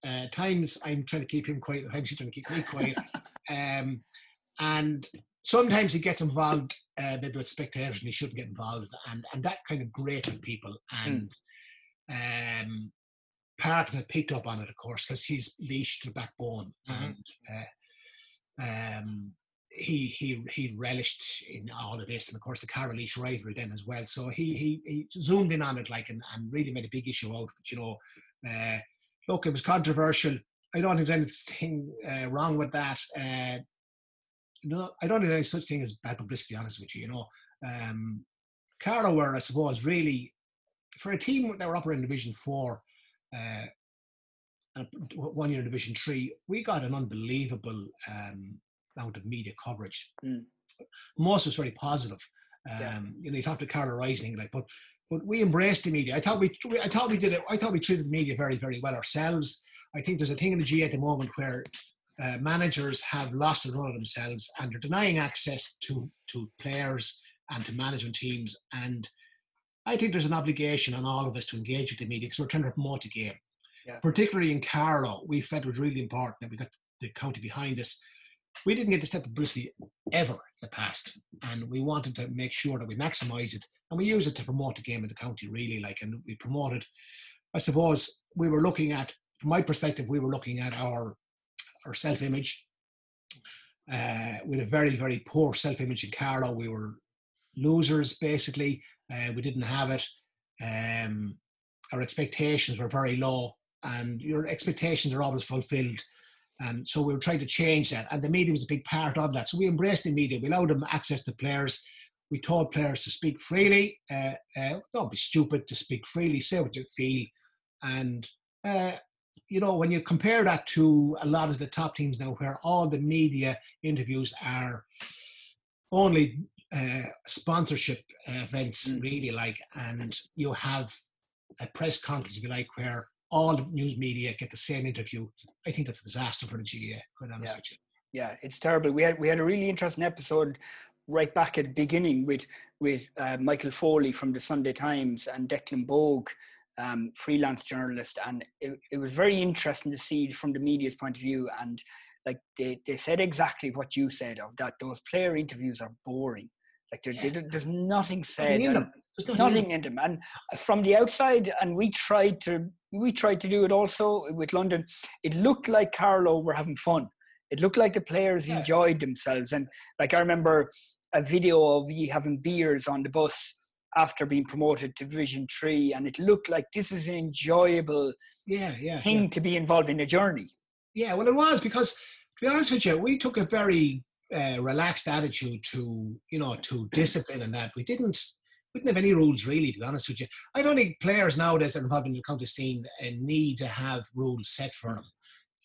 uh, times I'm trying to keep him quiet, times he's trying to keep me quiet. [laughs] um, and sometimes he gets involved uh, maybe with spectators and he shouldn't get involved. And, and that kind of grated people. Hmm. And mm. um, Parkinson picked up on it, of course, because he's Laois to the backbone. Mm-hmm. And uh, um, he he he relished in all of this, and of course the Carlow Laois rivalry then as well. So he he he zoomed in on it like and, and really made a big issue out of it. You know, uh, look, it was controversial. I don't think there's anything uh, wrong with that. Uh, no, I don't think there's such thing as bad publicity. Honest with you, you know, um, Carlow were, I suppose, really for a team that were operating Division Four, uh, one year in Division Three, we got an unbelievable um, amount of media coverage. Mm. Most was very positive. Um, yeah. You know, you talked to Carlow Rising, like, but but we embraced the media. I thought we, I thought we did it. I thought we treated the media very, very well ourselves. I think there's a thing in the G at the moment where uh, managers have lost the run of themselves and they're denying access to to players and to management teams. And I think there's an obligation on all of us to engage with the media because we're trying to promote the game. Yeah. Particularly in Carlow, we felt it was really important that we got the county behind us we didn't get this type of publicity ever in the past, and we wanted to make sure that we maximise it and we use it to promote the game in the county, really. Like, and we promoted. I suppose we were looking at, from my perspective, we were looking at our our self image. Uh, with a very very poor self image in Carlow, we were losers basically. Uh, we didn't have it. Um, our expectations were very low, and your expectations are always fulfilled and so we were trying to change that. And the media was a big part of that. So we embraced the media. We allowed them access to players. We told players to speak freely. Uh, uh, don't be stupid to speak freely. Say what you feel. And, uh, you know, when you compare that to a lot of the top teams now where all the media interviews are only uh, sponsorship events, mm. really like, and you have a press conference, if you like, where all the news media get the same interview. I think that's a disaster for the GAA, quite honest yeah. with you. Yeah, it's terrible. We had we had a really interesting episode right back at the beginning with with uh, Michael Foley from the Sunday Times and Declan Bogue, um, freelance journalist, and it, it was very interesting to see from the media's point of view. And like they, they said exactly what you said of that those player interviews are boring. Like yeah. there's nothing said. There's nothing in them. And from the outside, and we tried to we tried to do it also with London. It looked like Carlow were having fun. It looked like the players yeah. enjoyed themselves. And like I remember a video of you having beers on the bus after being promoted to Division Three, and it looked like this is an enjoyable yeah, yeah, thing yeah. to be involved in a journey. Yeah, well, it was because to be honest with you, we took a very uh, relaxed attitude to you know to [clears throat] discipline and that. We didn't we didn't have any rules really to be honest with you. I don't think players nowadays that are involved in the county scene uh, need to have rules set for them.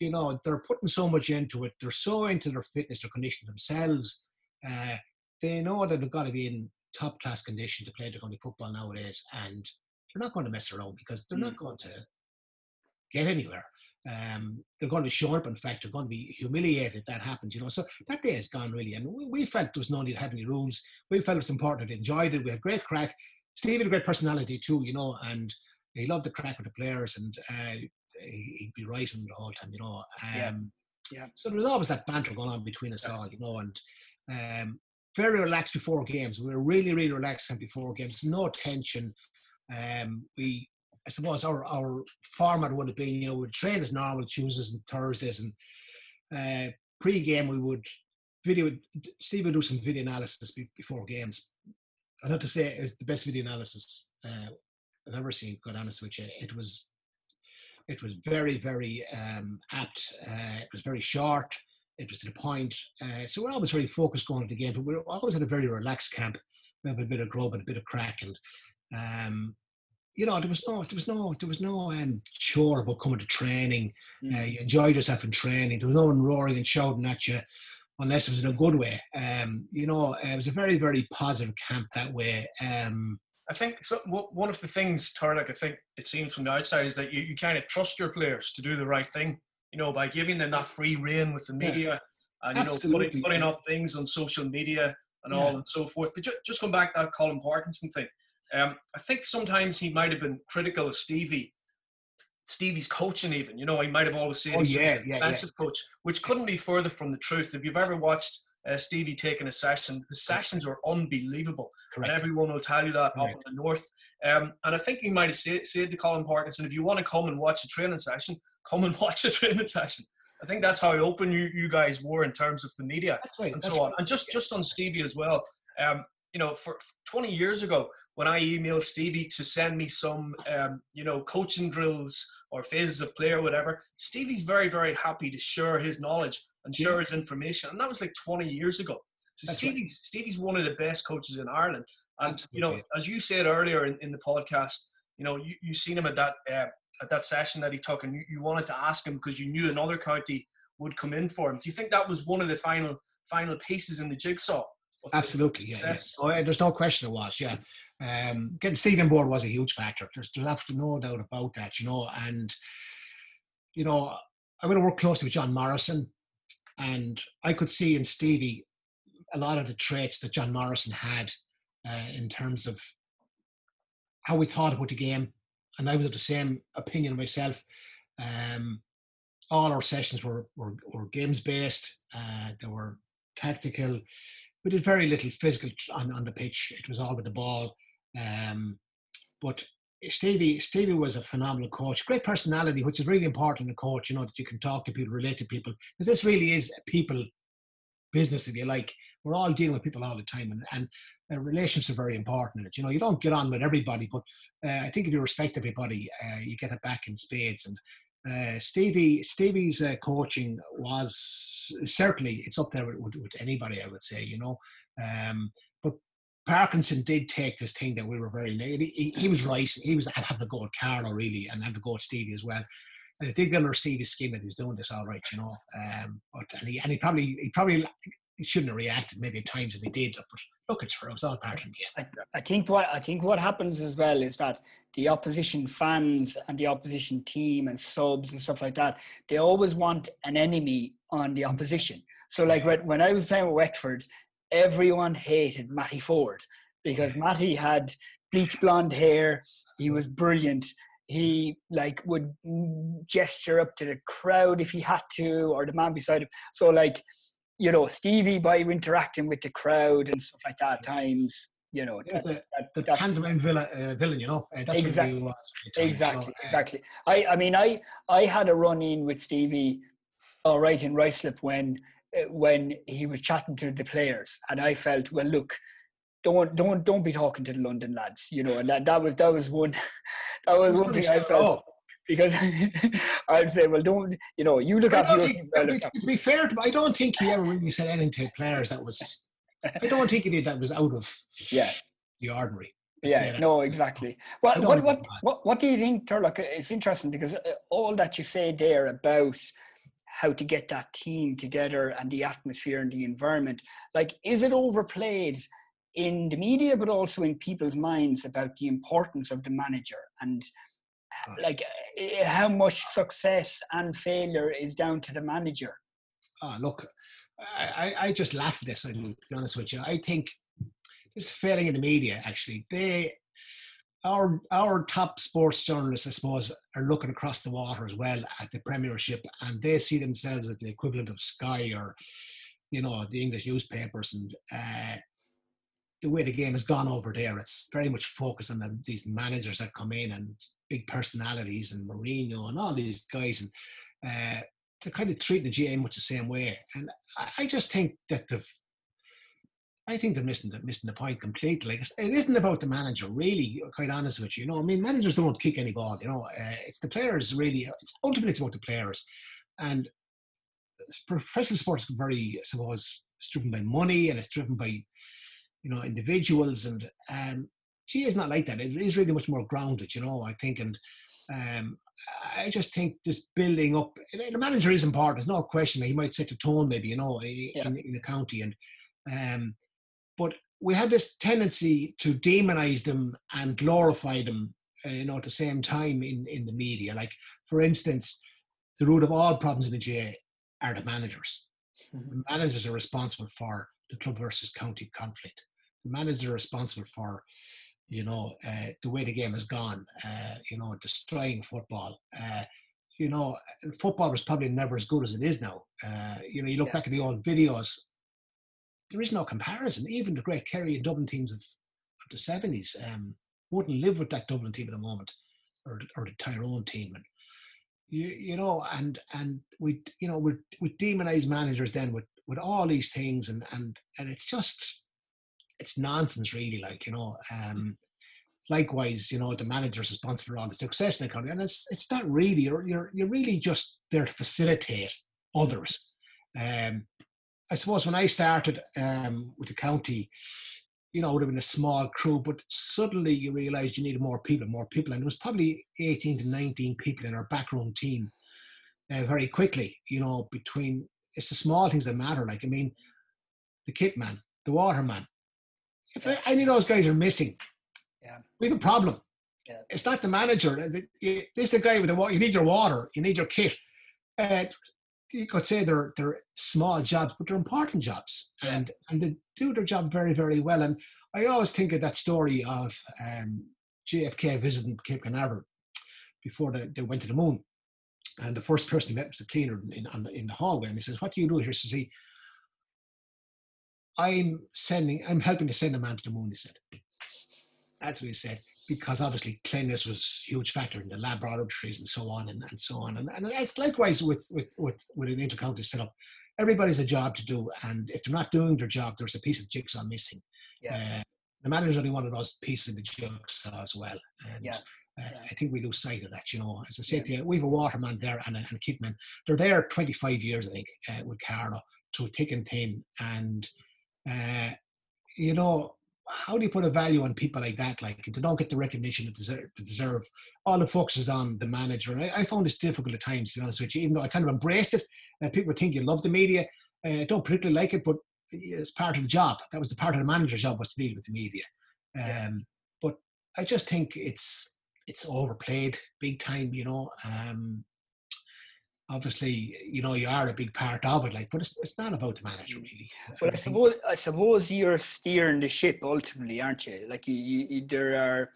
You know they're putting so much into it. They're so into their fitness their condition themselves. Uh, they know that they've got to be in top class condition to play the county football nowadays and they're not going to mess around because they're not mm. going to get anywhere um, they're going to be shown up. In fact, they're going to be humiliated if that happens. You know, so that day is gone really, and we, we felt there was no need to have any rules. We felt it was important. We enjoyed it. We had great crack. Steve had a great personality too, you know, and he loved the crack with the players, and uh, he'd be rising the whole time, you know. Um, yeah. yeah. So there was always that banter going on between us all, you know, and um, very relaxed before games. We were really, really relaxed before games. No tension. Um, we I suppose our, our format would have been, you know, we'd train as normal Tuesdays and Thursdays, and uh, pre-game we would video. Steve would do some video analysis before games. I have to say it's the best video analysis uh, I've ever seen. Quite honest with you, it was it was very very um, apt. Uh, it was very short. It was to the point. Uh, so we're always very focused going to the game, but we're always in a very relaxed camp. We have a bit of grub and a bit of crack, and um, you know, there was no, there was no, there was no um, chore about coming to training. Mm. Uh, you enjoyed yourself in training. There was no one roaring and shouting at you, unless it was in a good way. Um, you know, it was a very, very positive camp that way. Um, I think so, one of the things, Turlough, I think it seems from the outside is that you, you kind of trust your players to do the right thing. You know, by giving them that free reign with the media yeah. and you know putting, putting up things on social media and yeah. all and so forth. But just, just going back to that Colin Parkinson thing, um, I think sometimes he might have been critical of Stevie, Stevie's coaching. Even you know, he might have always said oh, he's yeah, yeah, defensive yeah. coach, which couldn't be further from the truth. If you've ever watched uh, Stevie taking a session, the sessions are unbelievable, Correct. and everyone will tell you that Correct. up in the north. Um, and I think he might have said, said to Colin Parkinson, if you want to come and watch a training session, come and [laughs] watch the training session. I think that's how open you, you guys were in terms of the media right, and so on. And just just on Stevie as well. Um, you know, for 20 years ago, when I emailed Stevie to send me some, um, you know, coaching drills or phases of play or whatever, Stevie's very, very happy to share his knowledge and share his information. And that was like 20 years ago. So Stevie's, right. Stevie's one of the best coaches in Ireland. And, Absolutely. you know, as you said earlier in, in the podcast, you know, you, you've seen him at that, uh, at that session that he took and you, you wanted to ask him because you knew another county would come in for him. Do you think that was one of the final, final pieces in the jigsaw? Absolutely, yeah, yeah. Oh, yeah. There's no question it was, yeah. Um, getting Steve board was a huge factor. There's, there's absolutely no doubt about that, you know. And, you know, I'm going to work closely with John Morrison, and I could see in Stevie a lot of the traits that John Morrison had uh, in terms of how we thought about the game. And I was of the same opinion myself. Um, all our sessions were, were, were games based, uh, they were tactical we did very little physical on, on the pitch. It was all with the ball. Um, but Stevie Stevie was a phenomenal coach, great personality, which is really important in a coach. You know that you can talk to people, relate to people, because this really is a people business, if you like. We're all dealing with people all the time, and, and uh, relationships are very important. You know, you don't get on with everybody, but uh, I think if you respect everybody, uh, you get it back in spades. And uh, Stevie Stevie's uh, coaching was certainly it's up there with, with, with anybody I would say you know um, but Parkinson did take this thing that we were very he, he was right he was having to go Carlow really and had to go at Stevie as well I get under Stevie's skin that he was doing this all right you know um, but and he, and he probably he probably he shouldn't have reacted maybe at times and he did but look at her it was all part of the game. I, I think what I think what happens as well is that the opposition fans and the opposition team and subs and stuff like that they always want an enemy on the opposition. So like when I was playing with Wexford everyone hated Matty Forde because Matty had bleach blonde hair he was brilliant he like would gesture up to the crowd if he had to or the man beside him. So like you know, Stevie by interacting with the crowd and stuff like that times, you know, yeah, that, the, that, pantomime villain, uh, villain, you know, uh, that's exactly, what time, exactly, so, uh, exactly. I, I mean, I, I had a run in with Stevie, all right, in Ruislip when, uh, when he was chatting to the players, and I felt, well, look, don't, don't, don't be talking to the London lads, you know, and that, that was, that was one, [laughs] that was one thing I felt. Oh because [laughs] I'd say, well, don't you know? You look after your. Think, to be fair, to, I don't think he ever really said anything to players that was. I don't think he did that was out of [laughs] yeah the ordinary. Yeah, no, exactly. Well, what what, what what do you think, Turlough? It's interesting because uh, all that you say there about how to get that team together and the atmosphere and the environment, like, is it overplayed? In the media, but also in people's minds about the importance of the manager and like eh, how much success and failure is down to the manager. Oh, look, I, I just laugh at this. And be honest with you, I think this failing in the media. Actually, they our our top sports journalists, I suppose, are looking across the water as well at the Premiership, and they see themselves as the equivalent of Sky or, you know, the English newspapers, and uh, the way the game has gone over there, it's very much focused on the, these managers that come in and big personalities and Mourinho and all these guys. And uh, they're kind of treating the GAA much the same way. And I, I just think that the I think they're missing the missing the point completely. Like it isn't about the manager, really. Quite honest with you, you know. I mean, managers don't kick any ball. You know, uh, it's the players really. It's ultimately it's about the players, and professional sports very, I suppose, it's driven by money and it's driven by, you know, individuals. And um, GAA is not like that. It is really much more grounded, you know. I think, and um, I just think this building up. The manager is important. There's no question. He might set the tone, maybe, you know, in, in the county, and um, but we have this tendency to demonize them and glorify them, uh, you know, at the same time in, in the media. Like, for instance, the root of all problems in the GAA are the managers. Mm-hmm. The managers are responsible for the club versus county conflict. The managers are responsible for, you know, uh, the way the game has gone, uh, you know, destroying football. Uh, you know, football was probably never as good as it is now. Uh, you know, you look yeah. back at the old videos there is no comparison. Even the great Kerry and Dublin teams of, of the 70s um, wouldn't live with that Dublin team at the moment or, or the Tyrone team. And, you, you know, and and we, you know, we we demonize managers then with with all these things, and and and it's just it's nonsense, really. Like you know, um, likewise, you know, the manager's responsible for all the success in the country, and it's it's not really. You're you're you're really just there to facilitate others. Um, I suppose when I started um, with the county, you know, it would have been a small crew, but suddenly you realised you needed more people, more people, and there was probably 18 to 19 people in our backroom team uh, very quickly. You know, between it's the small things that matter. Like I mean, the kit man, the waterman. If any of those guys are missing, yeah, we have a problem. Yeah. It's not the manager. This is the guy with the water. You need your water. You need your kit. Uh, you could say they're they're small jobs, but they're important jobs, yeah. and and they do their job very very well. And I always think of that story of um, JFK visiting Cape Canaveral before they, they went to the moon, and the first person he met was the cleaner in in, in the hallway, and he says, "What do you do here?" He says, "I'm sending, I'm helping to send a man to the moon." He said, "That's what he said." because obviously cleanliness was a huge factor in the laboratories and so on and, and so on. And, and it's likewise with, with, with, with an intercounty setup. Everybody's a job to do. And if they're not doing their job, there's a piece of jigsaw missing. Yeah. Uh, the manager's only one of those pieces of the jigsaw as well. And yeah. Uh, I think we lose sight of that, you know. As I said yeah. to you, we have a waterman there and a, and a kitman. They're there 25 years, I think, uh, with Carlow, through thick and thin. And, uh, you know, how do you put a value on people like that? Like they don't get the recognition they deserve. They deserve. All the focus is on the manager, and I, I, found this difficult at times. To be honest with you, even though I kind of embraced it, uh, people think you love the media. I uh, don't particularly like it, but it's part of the job. That was the part of the manager's job was to deal with the media. Um, but I just think it's it's overplayed big time. You know, um, obviously, you know, you are a big part of it, like, but it's, it's not about the manager mm. really. Well, I, I suppose I suppose you're steering the ship ultimately, aren't you? Like, you, you there are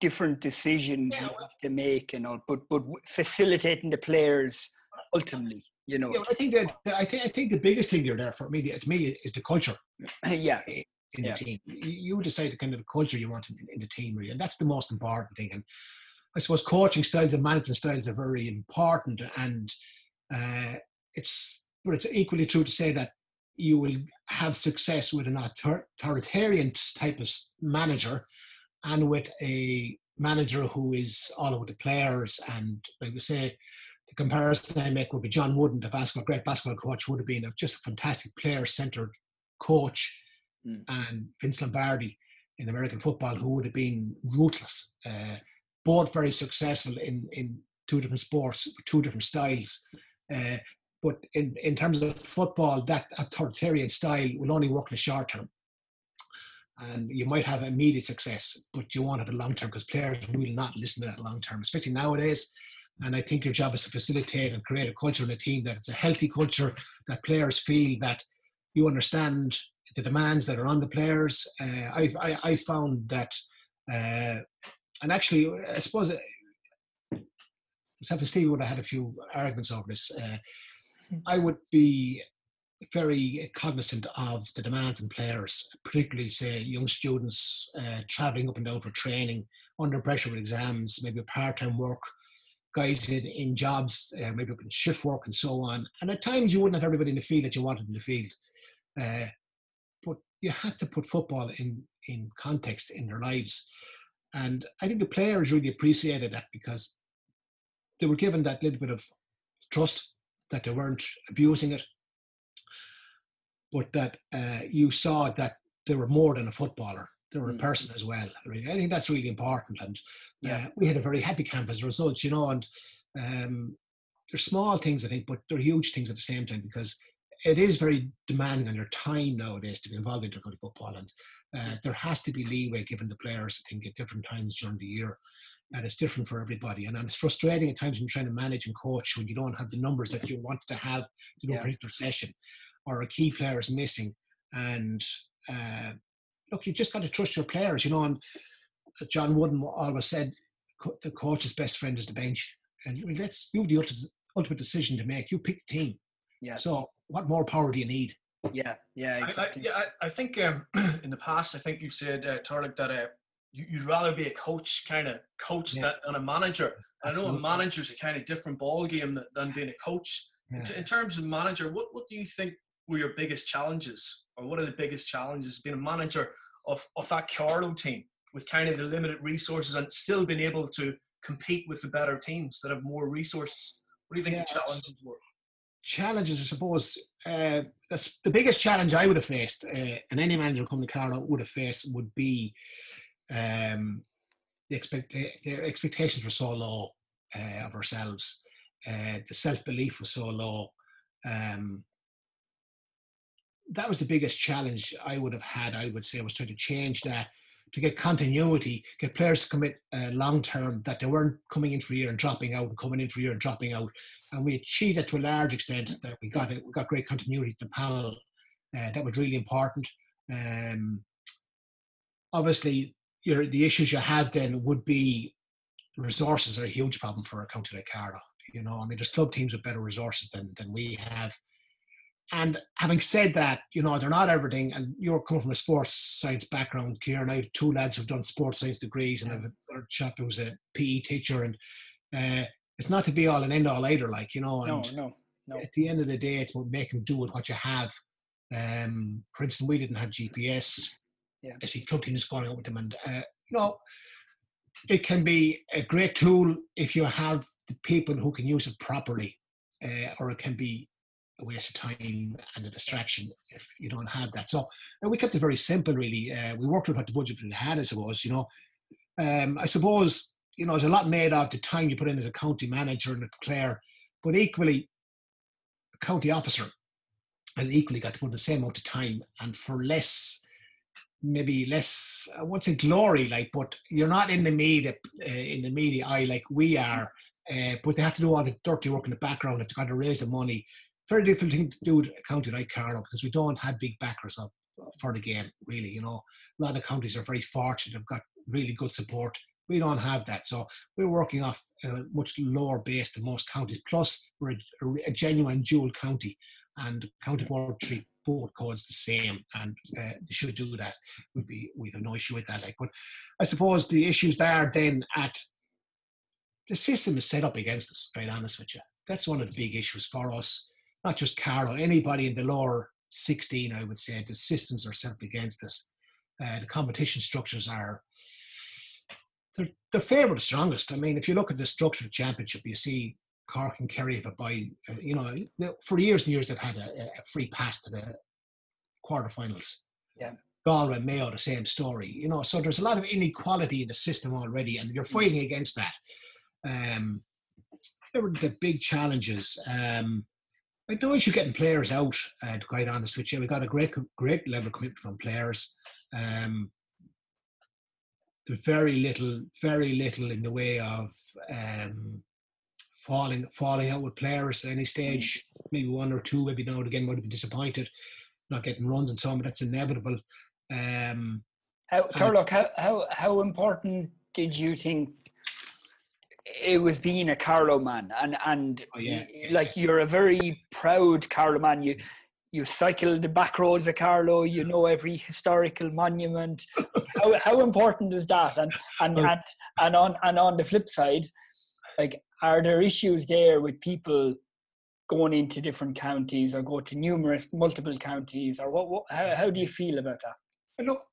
different decisions yeah, you have to make and all, but but facilitating the players ultimately, you know. Yeah, I think that I think I think the biggest thing you're there for me to me is the culture. [clears throat] yeah. In the team, you decide the kind of culture you want in, in the team, really, and that's the most important thing. And I suppose coaching styles and management styles are very important, and uh, it's but it's equally true to say that you will have success with an authoritarian type of manager, and with a manager who is all over the players. And like we say, the comparison I make would be John Wooden, the basketball great basketball coach, would have been a, just a fantastic player-centered coach, mm. and Vince Lombardi in American football, who would have been ruthless. Uh, both very successful in, in two different sports, two different styles. Uh, but in, in terms of football, that authoritarian style will only work in the short term. And you might have immediate success, but you won't have it long term because players will not listen to that long term, especially nowadays. And I think your job is to facilitate and create a culture in a team that it's a healthy culture, that players feel that you understand the demands that are on the players. Uh, I've, I, I found that uh, and actually, I suppose uh, myself and Steve would have had a few arguments over this. Uh, hmm. I would be very cognizant of the demands on players, particularly, say, young students uh, traveling up and down for training, under pressure with exams, maybe part time work, guys in, in jobs, uh, maybe in shift work and so on. And at times you wouldn't have everybody in the field that you wanted in the field. Uh, but you have to put football in, in context in their lives. And I think the players really appreciated that because they were given that little bit of trust that they weren't abusing it, but that uh, you saw that they were more than a footballer. They were a mm. person as well. I think that's really important. And yeah, uh, we had a very happy camp as a result, you know. And um, they're small things, I think, but they're huge things at the same time because it is very demanding on your time nowadays to be involved in intercounty football. And uh, there has to be leeway given the players, I think, at different times during the year. And it's different for everybody. And, and it's frustrating at times when you're trying to manage and coach when you don't have the numbers that you want to have to yeah. a particular session or a key player is missing. And uh, look, you just got to trust your players, you know. And John Wooden always said, the coach's best friend is the bench. And I mean, that's you the ultimate decision to make. You pick the team. Yeah. So what more power do you need? Yeah, yeah, exactly. I, I, yeah, I, I think um, [clears throat] in the past, I think you've said, uh, Turlough, that uh, you, would rather be a coach, kind of coach yeah. than a manager. I know a manager's a kind of different ball game than, than being a coach. Yeah. In, in terms of manager, what, what do you think were your biggest challenges, or what are the biggest challenges being a manager of, of that Carlow team with kind of the limited resources and still being able to compete with the better teams that have more resources? What do you think yeah, the challenges were? Challenges, I suppose. Uh, that's the biggest challenge I would have faced, uh, and any manager coming to Carlow would have faced, would be um, the expect their expectations were so low uh, of ourselves. Uh, the self belief was so low. Um, that was the biggest challenge I would have had. I would say was trying to change that to get continuity, get players to commit uh, long term, that they weren't coming in for a year and dropping out and coming in for a year and dropping out. And we achieved that to a large extent. That we got we got great continuity in the panel. Uh, that was really important. Um, obviously, your, the issues you had then would be resources are a huge problem for a county like Carlow. You know, I mean, there's club teams with better resources than than we have. And having said that, you know, they're not everything. And you're coming from a sports science background, Ciaran. I have two lads who've done sports science degrees, and I have a chap who's a PE teacher. And uh, it's not to be all and end all either, like, you know. And no, no, no. At the end of the day, it's about making do with what you have. Um, for instance, we didn't have GPS. Yeah. I see club teams going out with them. And, uh, you know, it can be a great tool if you have the people who can use it properly, uh, or it can be a waste of time and a distraction if you don't have that. So we kept it very simple, really. Uh, we worked with what the budget we had, I suppose. You know, um, I suppose you know there's a lot made of the time you put in as a county manager and a player, but equally, a county officer has equally got to put in the same amount of time and for less. Maybe less, I won't say glory, like, but you're not in the media, uh, in the media eye like we are. Uh, but they have to do all the dirty work in the background. They've got to raise the money very different thing to do with a county like Carlow because we don't have big backers up for the game, really. You know, a lot of counties are very fortunate, they've got really good support. We don't have that. So we're working off a much lower base than most counties. Plus, we're a, a genuine dual county, and County Board treat both codes the same, and uh, they should do that. Would be we have no issue with that. Like, but I suppose the issues there then at the system is set up against us. Quite honest with you, that's one of the big issues for us not just Carlow, anybody in the lower 16, I would say, the systems are set up against us. Uh, the competition structures are they're, they're favour the strongest. I mean, if you look at the structure of championship, you see Cork and Kerry have a by, uh, you know, for years and years they've had a, a free pass to the quarterfinals. Yeah. Galway, Mayo, the same story. You know, so there's a lot of inequality in the system already, and you're fighting against that. Um, there were the big challenges. Um, I know you're getting players out, uh, to quite honest with you. We got a great, great level of commitment from players. Um, there's very little, very little in the way of um, falling falling out with players at any stage. Maybe one or two, maybe now and again, would have been disappointed, not getting runs and so on, but that's inevitable. Um, how, Turlough, how, how, how important did you think it was being a Carlow man, and and oh, yeah. like you're a very proud Carlow man. You you cycle the back roads of Carlow. You know every historical monument. how how important is that? And and and and on and on the flip side, like are there issues there with people going into different counties or go to numerous multiple counties or what, what how, how do you feel about that look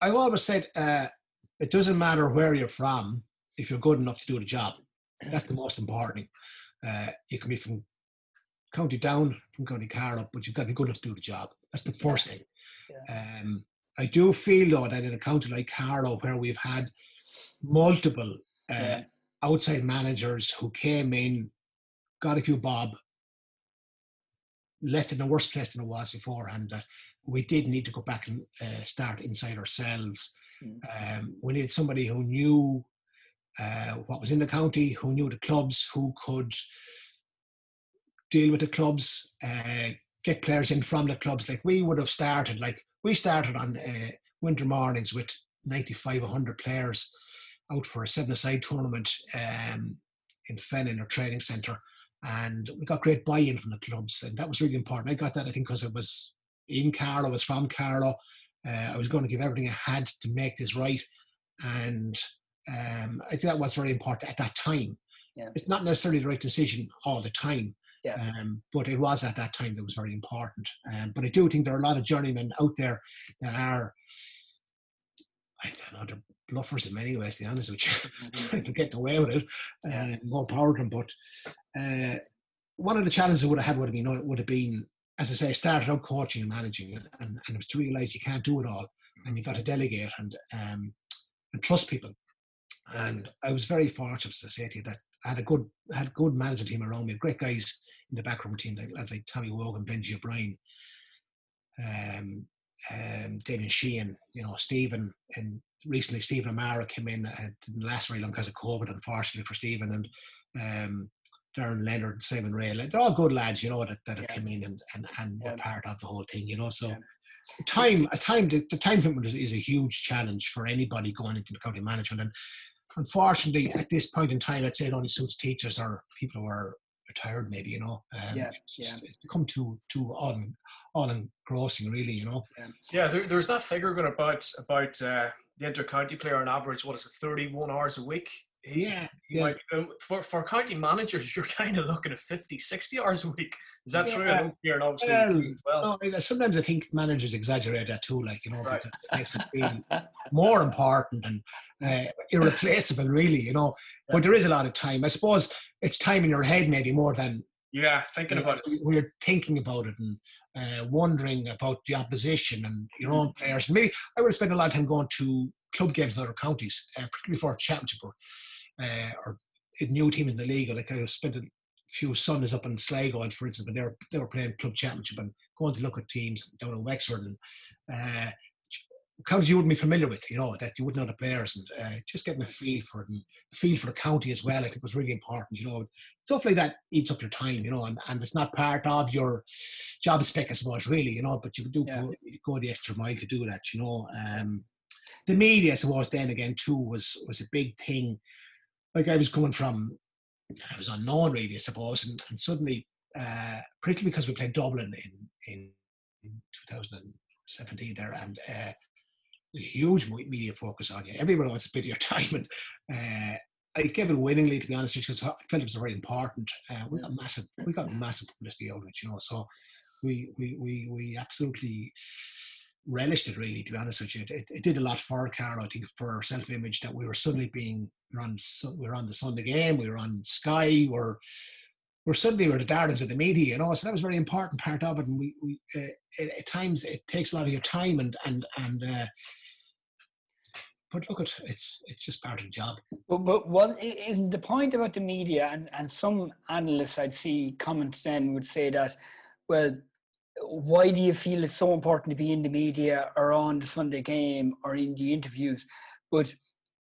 i've always said uh, it doesn't matter where you're from if you're good enough to do the job that's the most important uh, you can be from county down from county carlow but you've got to be good enough to do the job that's the first thing yeah. um, i do feel though that in a county like carlow where we've had multiple uh, yeah. outside managers who came in got a few bob left in a worse place than it was beforehand. That we did need to go back and uh, start inside ourselves. Mm. Um, we needed somebody who knew uh, what was in the county, who knew the clubs, who could deal with the clubs, uh, get players in from the clubs. Like we would have started, like we started on uh, winter mornings with 95, 100 players out for a seven-a-side tournament um, in Fenagh, or training centre and we got great buy-in from the clubs, and that was really important. I got that I think because it was in Carlow, I was from Carlow. Uh, I was going to give everything I had to make this right, and um, I think that was very important at that time. Yeah. It's not necessarily the right decision all the time, yeah. um, but it was at that time that was very important. Um, but I do think there are a lot of journeymen out there that are, I don't know, they're bluffers in many ways, to be honest with you, [laughs] trying to get away with it. Uh, more power to them. But uh, one of the challenges I would have had would have been, would have been as I say, I started out coaching and managing, and, and, and it was to realise you can't do it all, and you've got to delegate and um, and trust people. And I was very fortunate to say to you that I had a good had good management team around me, great guys in the backroom team, like, like Tommy Wogan, Benji O'Brien, um, um, Damien Sheehan, you know, Stephen, and recently Stephen Amara came in. It didn't last very long because of COVID, unfortunately for Stephen, and um, Darren Leonard, and Simon Ray. They're all good lads, you know, that, that yeah. have come in and, and, and yeah. were part of the whole thing, you know. So yeah. time, a time, the, the time commitment is, is, a huge challenge for anybody going into the county management. And unfortunately, at this point in time, I'd say it only suits teachers or people who are retired, maybe, you know. Um, yeah, yeah. It's become too too all all engrossing, really, you know. Yeah, there, there's that figure going about about uh, the inter-county player on average, what is it, 31 hours a week? Yeah, yeah. Like, um, for, for county managers, [laughs] you're kind of looking at 50, 60 hours a week. Is that yeah. true? I here obviously well. well. No, sometimes I think managers exaggerate that too, like, you know, right. because it makes it [laughs] feel more important and uh, irreplaceable, really, you know. Yeah. But there is a lot of time. I suppose it's time in your head, maybe more than. Yeah, thinking about it. We're thinking about it and uh, wondering about the opposition and your own players. And maybe I would have spent a lot of time going to club games in other counties, uh, particularly for a championship or, uh, or new teams in the league. Like I spent a few Sundays up in Sligo, and for instance, but they were, they were playing club championship and going to look at teams down in Wexford and uh, counties you wouldn't be familiar with, you know, that you wouldn't know the players and uh, just getting a feel for it and feel for the county as well. I think was really important, you know. Stuff like that eats up your time, you know, and, and it's not part of your job spec, as suppose, really, you know, but you do yeah. go, go, the extra mile to do that, you know. Um, the media, I suppose, then again too was was a big thing. Like I was coming from, I was unknown really, I suppose, and, and suddenly, uh, particularly because we played Dublin in in, in 2017 there, and uh, a huge media focus on you. Everyone wants a bit of your [laughs] time, and uh, I gave it willingly to be honest, because I felt it was very important. Uh, we got massive, we got massive publicity out of it, you know. So we we we we absolutely relished it really to be honest with you it, it did a lot for Carlow I think for our self-image that we were suddenly being we were on we were on the Sunday game we were on Sky we're we're suddenly we we're the darlings of the media you know so that was a very important part of it and we, we uh, at times it takes a lot of your time and and and uh, but look at it's it's just part of the job. But but what isn't the point about the media and and some analysts I'd see comments then would say that well why do you feel it's so important to be in the media or on the Sunday game or in the interviews? But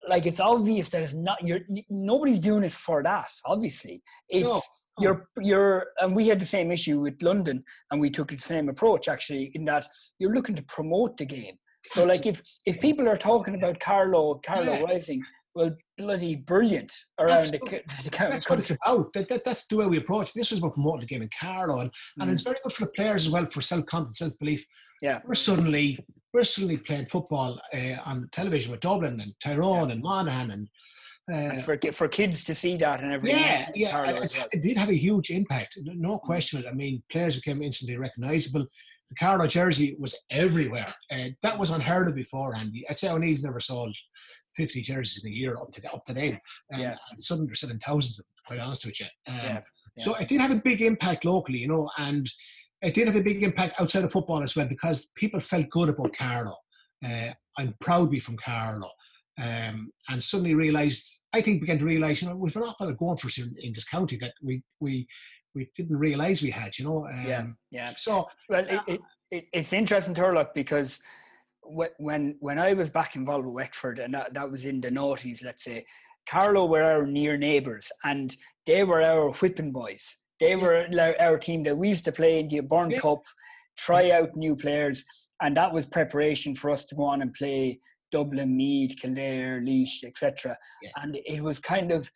like it's obvious that it's not you're nobody's doing it for that. Obviously, it's no. you're you're and we had the same issue with London, and we took the same approach actually in that you're looking to promote the game. So like [laughs] if if people are talking about Carlow Carlow yeah. Rising, well, bloody brilliant around Absolutely. [laughs] the, the That's what it's about. That, that, that's the way we approach. it. This was about promoting the game in Carlow, and, mm. and it's very good for the players as well for self confidence, self belief. Yeah, we're suddenly we're suddenly playing football uh, on television with Dublin and Tyrone yeah. and Monaghan and Uh, for for kids to see that and everything. Yeah, yeah, it, it, did have a huge impact. No mm. question. I mean, players became instantly recognisable. The Carlow jersey was everywhere. Uh, that was unheard of before, Andy. I'd say O'Neill's never sold 50 jerseys in a year up to up to then. Um, yeah. Some are selling thousands, quite honest with you. Um, yeah. Yeah. So it did have a big impact locally, you know, and it did have a big impact outside of football as well because people felt good about Carlow. Uh, I'm proud to be from Carlow. Um, and suddenly realised, I think, began to realise, you know, we've an awful lot going for us in, in, this county that we we we didn't realise we had, you know. Um, yeah, yeah. So well, it, it, it, it's interesting, Turlough, because when when I was back involved with Wexford, and that, that was in the noughties, let's say, Carlow were our near neighbours, and they were our whipping boys. They were our team that we used to play in the Burn yeah. Cup, try out new players, and that was preparation for us to go on and play Dublin, Meath, Kildare, Laois, etc. Yeah. And it was kind of,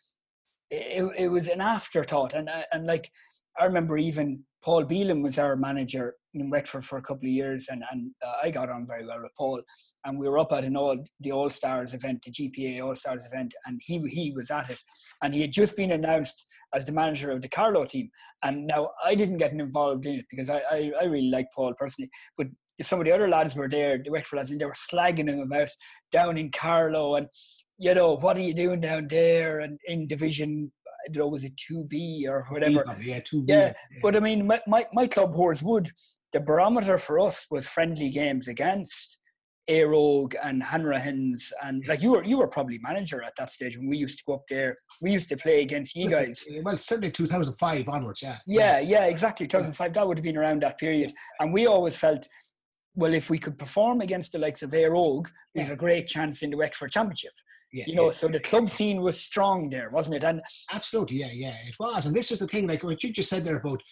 it, it was an afterthought, and and like I remember even Paul Bealin was our manager in Wexford for a couple of years, and, and uh, I got on very well with Paul. And we were up at an all the All Stars event, the GPA All Stars event, and he he was at it, and he had just been announced as the manager of the Carlow team. And now I didn't get involved in it because I I, I really like Paul personally, but some of the other lads were there, the Wexford lads, and they were slagging him about down in Carlow and you know what are you doing down there and in Division I don't know, was it 2B or whatever? Yeah, 2B. Yeah, yeah. but I mean, my, my, my club, Horeswood, the barometer for us was friendly games against Óg and Hanrahan's and like you were you were probably manager at that stage when we used to go up there. We used to play against you guys. Well, certainly 2005 onwards, yeah. Yeah, yeah, exactly. 2005. That would have been around that period, and we always felt. Well, if we could perform against the likes of Éire we have a great chance in the Wexford Championship yeah, you know, yeah. so the club scene was strong there, wasn't it? And absolutely, yeah, yeah, it was. And this is the thing, like what you just said there about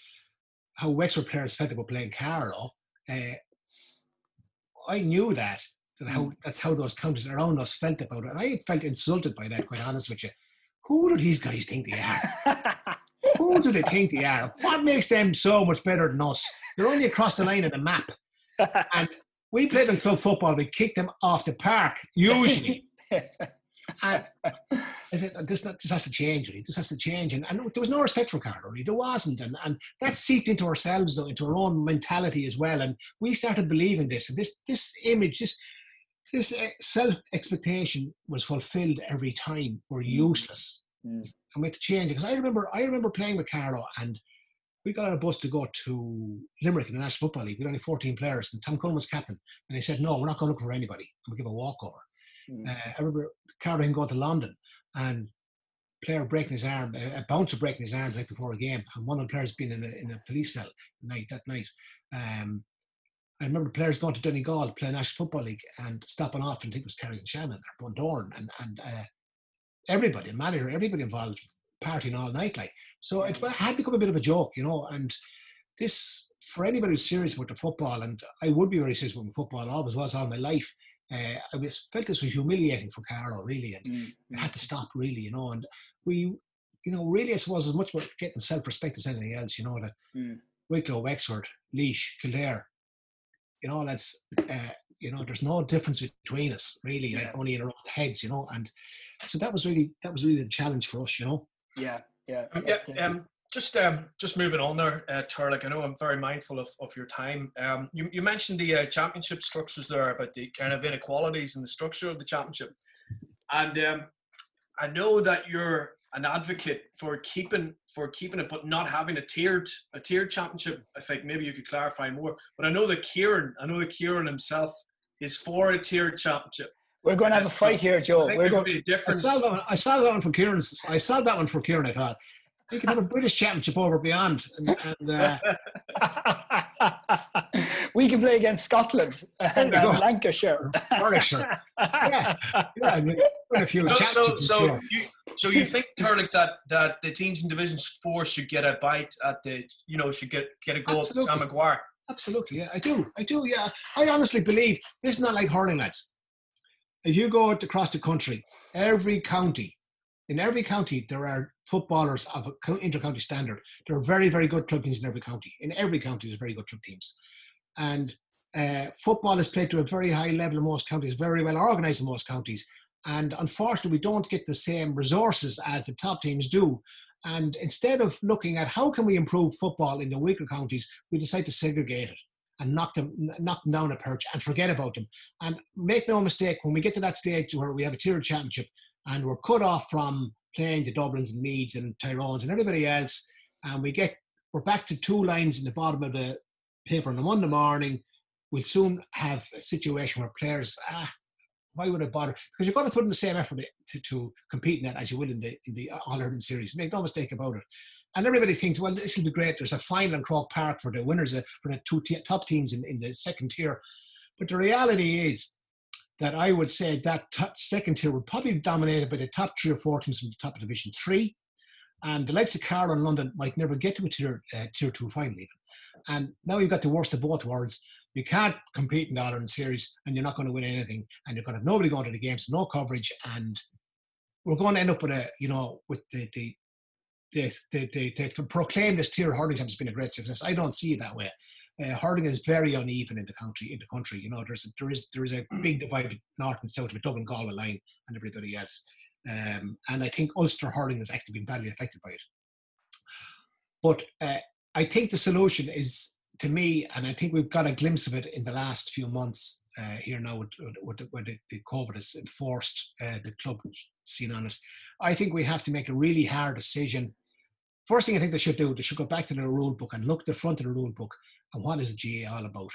how Wexford players felt about playing Carlow. Uh, I knew that, that how mm. that's how those counties around us felt about it. And I felt insulted by that, quite honest with you. Who do these guys think they are? [laughs] Who do they think they are? What makes them so much better than us? They're only across the line of the map. [laughs] And we played in club football, we kicked them off the park, usually. [laughs] and this, this has to change, really. This has to change. And, and there was no respect for Carlow, really. There wasn't. And, and that seeped into ourselves, though, into our own mentality as well. And we started believing this. And this, this image, this, this uh, self expectation was fulfilled every time. We're mm. useless. Mm. And we had to change it. Because I remember, I remember playing with Carlow and we got on a bus to go to Limerick in the National Football League. We had only 14 players, and Tom Cullen was captain. And he said, No, we're not going to look for anybody. And we give a walkover. Mm. Uh, I remember Carolyn going to London and player breaking his arm, a, bouncer breaking his arm right before a game, and one of the players being in a, in a police cell night that night. Um, I remember players going to Donegal playing National Football League and stopping off, and I think it was Carrick-on-Shannon or Bundoran, and and uh, everybody, manager, everybody involved partying all night, like so. It had become a bit of a joke, you know, and this for anybody who's serious about the football, and I would be very serious about football, always was all my life. Uh, I was, felt this was humiliating for Carlow, really, and mm. it had to stop, really, you know. And we, you know, really, I suppose, as much about getting self respect as anything else, you know, that mm. Wicklow, Wexford, Laois, Kildare, you know, that's, uh, you know, there's no difference between us, really, yeah. like only in our own heads, you know. And so that was really, that was really the challenge for us, you know. Yeah, yeah. Um, yeah, um, just um, just moving on there, uh, Turlough. I know I'm very mindful of, of your time. Um, you, you mentioned the uh, championship structures there about the kind of inequalities in the structure of the championship, and um, I know that you're an advocate for keeping for keeping it, but not having a tiered a tiered championship. I think maybe you could clarify more. But I know that Ciaran, I know that Ciaran himself is for a tiered championship. We're going to have a fight here, Joe. We're going to be a difference. I saw that one for Ciaran. I saw that one for Ciaran. I thought we could have a British Championship over beyond. And, and uh, [laughs] we can play against Scotland and, and Lancashire. Warwickshire. Yeah, yeah. I mean, a few so, so, so, you, so you think, Turlough, that that the teams in Division Four should get a bite at the, you know, should get get a go Absolutely. at Sam Maguire? Absolutely, yeah, I do, I do, yeah. I honestly believe this is not like hurling, lads. If you go across the country, every county in every county there are footballers of inter-county standard. There are very, very good club teams in every county. In every county, there's very good club teams, and uh, football is played to a very high level in most counties, very well organised in most counties. And unfortunately, we don't get the same resources as the top teams do. And instead of looking at how can we improve football in the weaker counties, we decide to segregate it and knock them, knock them down a perch and forget about them. And make no mistake, when we get to that stage where we have a tiered championship and we're cut off from playing the Dublins and Meads and Tyrones and everybody else, and we get we're back to two lines in the bottom of the paper on a Monday morning, we'll soon have a situation where players, ah, why would I bother? Because you're going to put in the same effort to, to compete in that as you will in the in the All Ireland series. Make no mistake about it. And everybody thinks, well, this will be great. There's a final in Croke Park for the winners uh, for the two t- top teams in, in the second tier. But the reality is that I would say that t- second tier would probably be dominated by the top three or four teams from the top of Division Three. And the likes of Carlow and London might never get to a tier, uh, tier two final even. And now you've got the worst of both worlds. You can't compete in the Ireland series and you're not going to win anything. And you're going to have nobody going to the games, no coverage. And we're going to end up with a, you know, with the, the, the, the, the, the to proclaim this tier hurling has been a great success. I don't see it that way. Uh, hurling is very uneven in the country. In the country, you know, there's a, there is there is a big divide north and south of the Dublin Galway line and everybody else. Um, and I think Ulster hurling has actually been badly affected by it. But uh, I think the solution is to me, and I think we've got a glimpse of it in the last few months uh, here now, with, with, with the, the, COVID has enforced uh, the club scene on us. I think we have to make a really hard decision. First thing I think they should do, they should go back to the rule book and look at the front of the rule book and what is the GAA all about?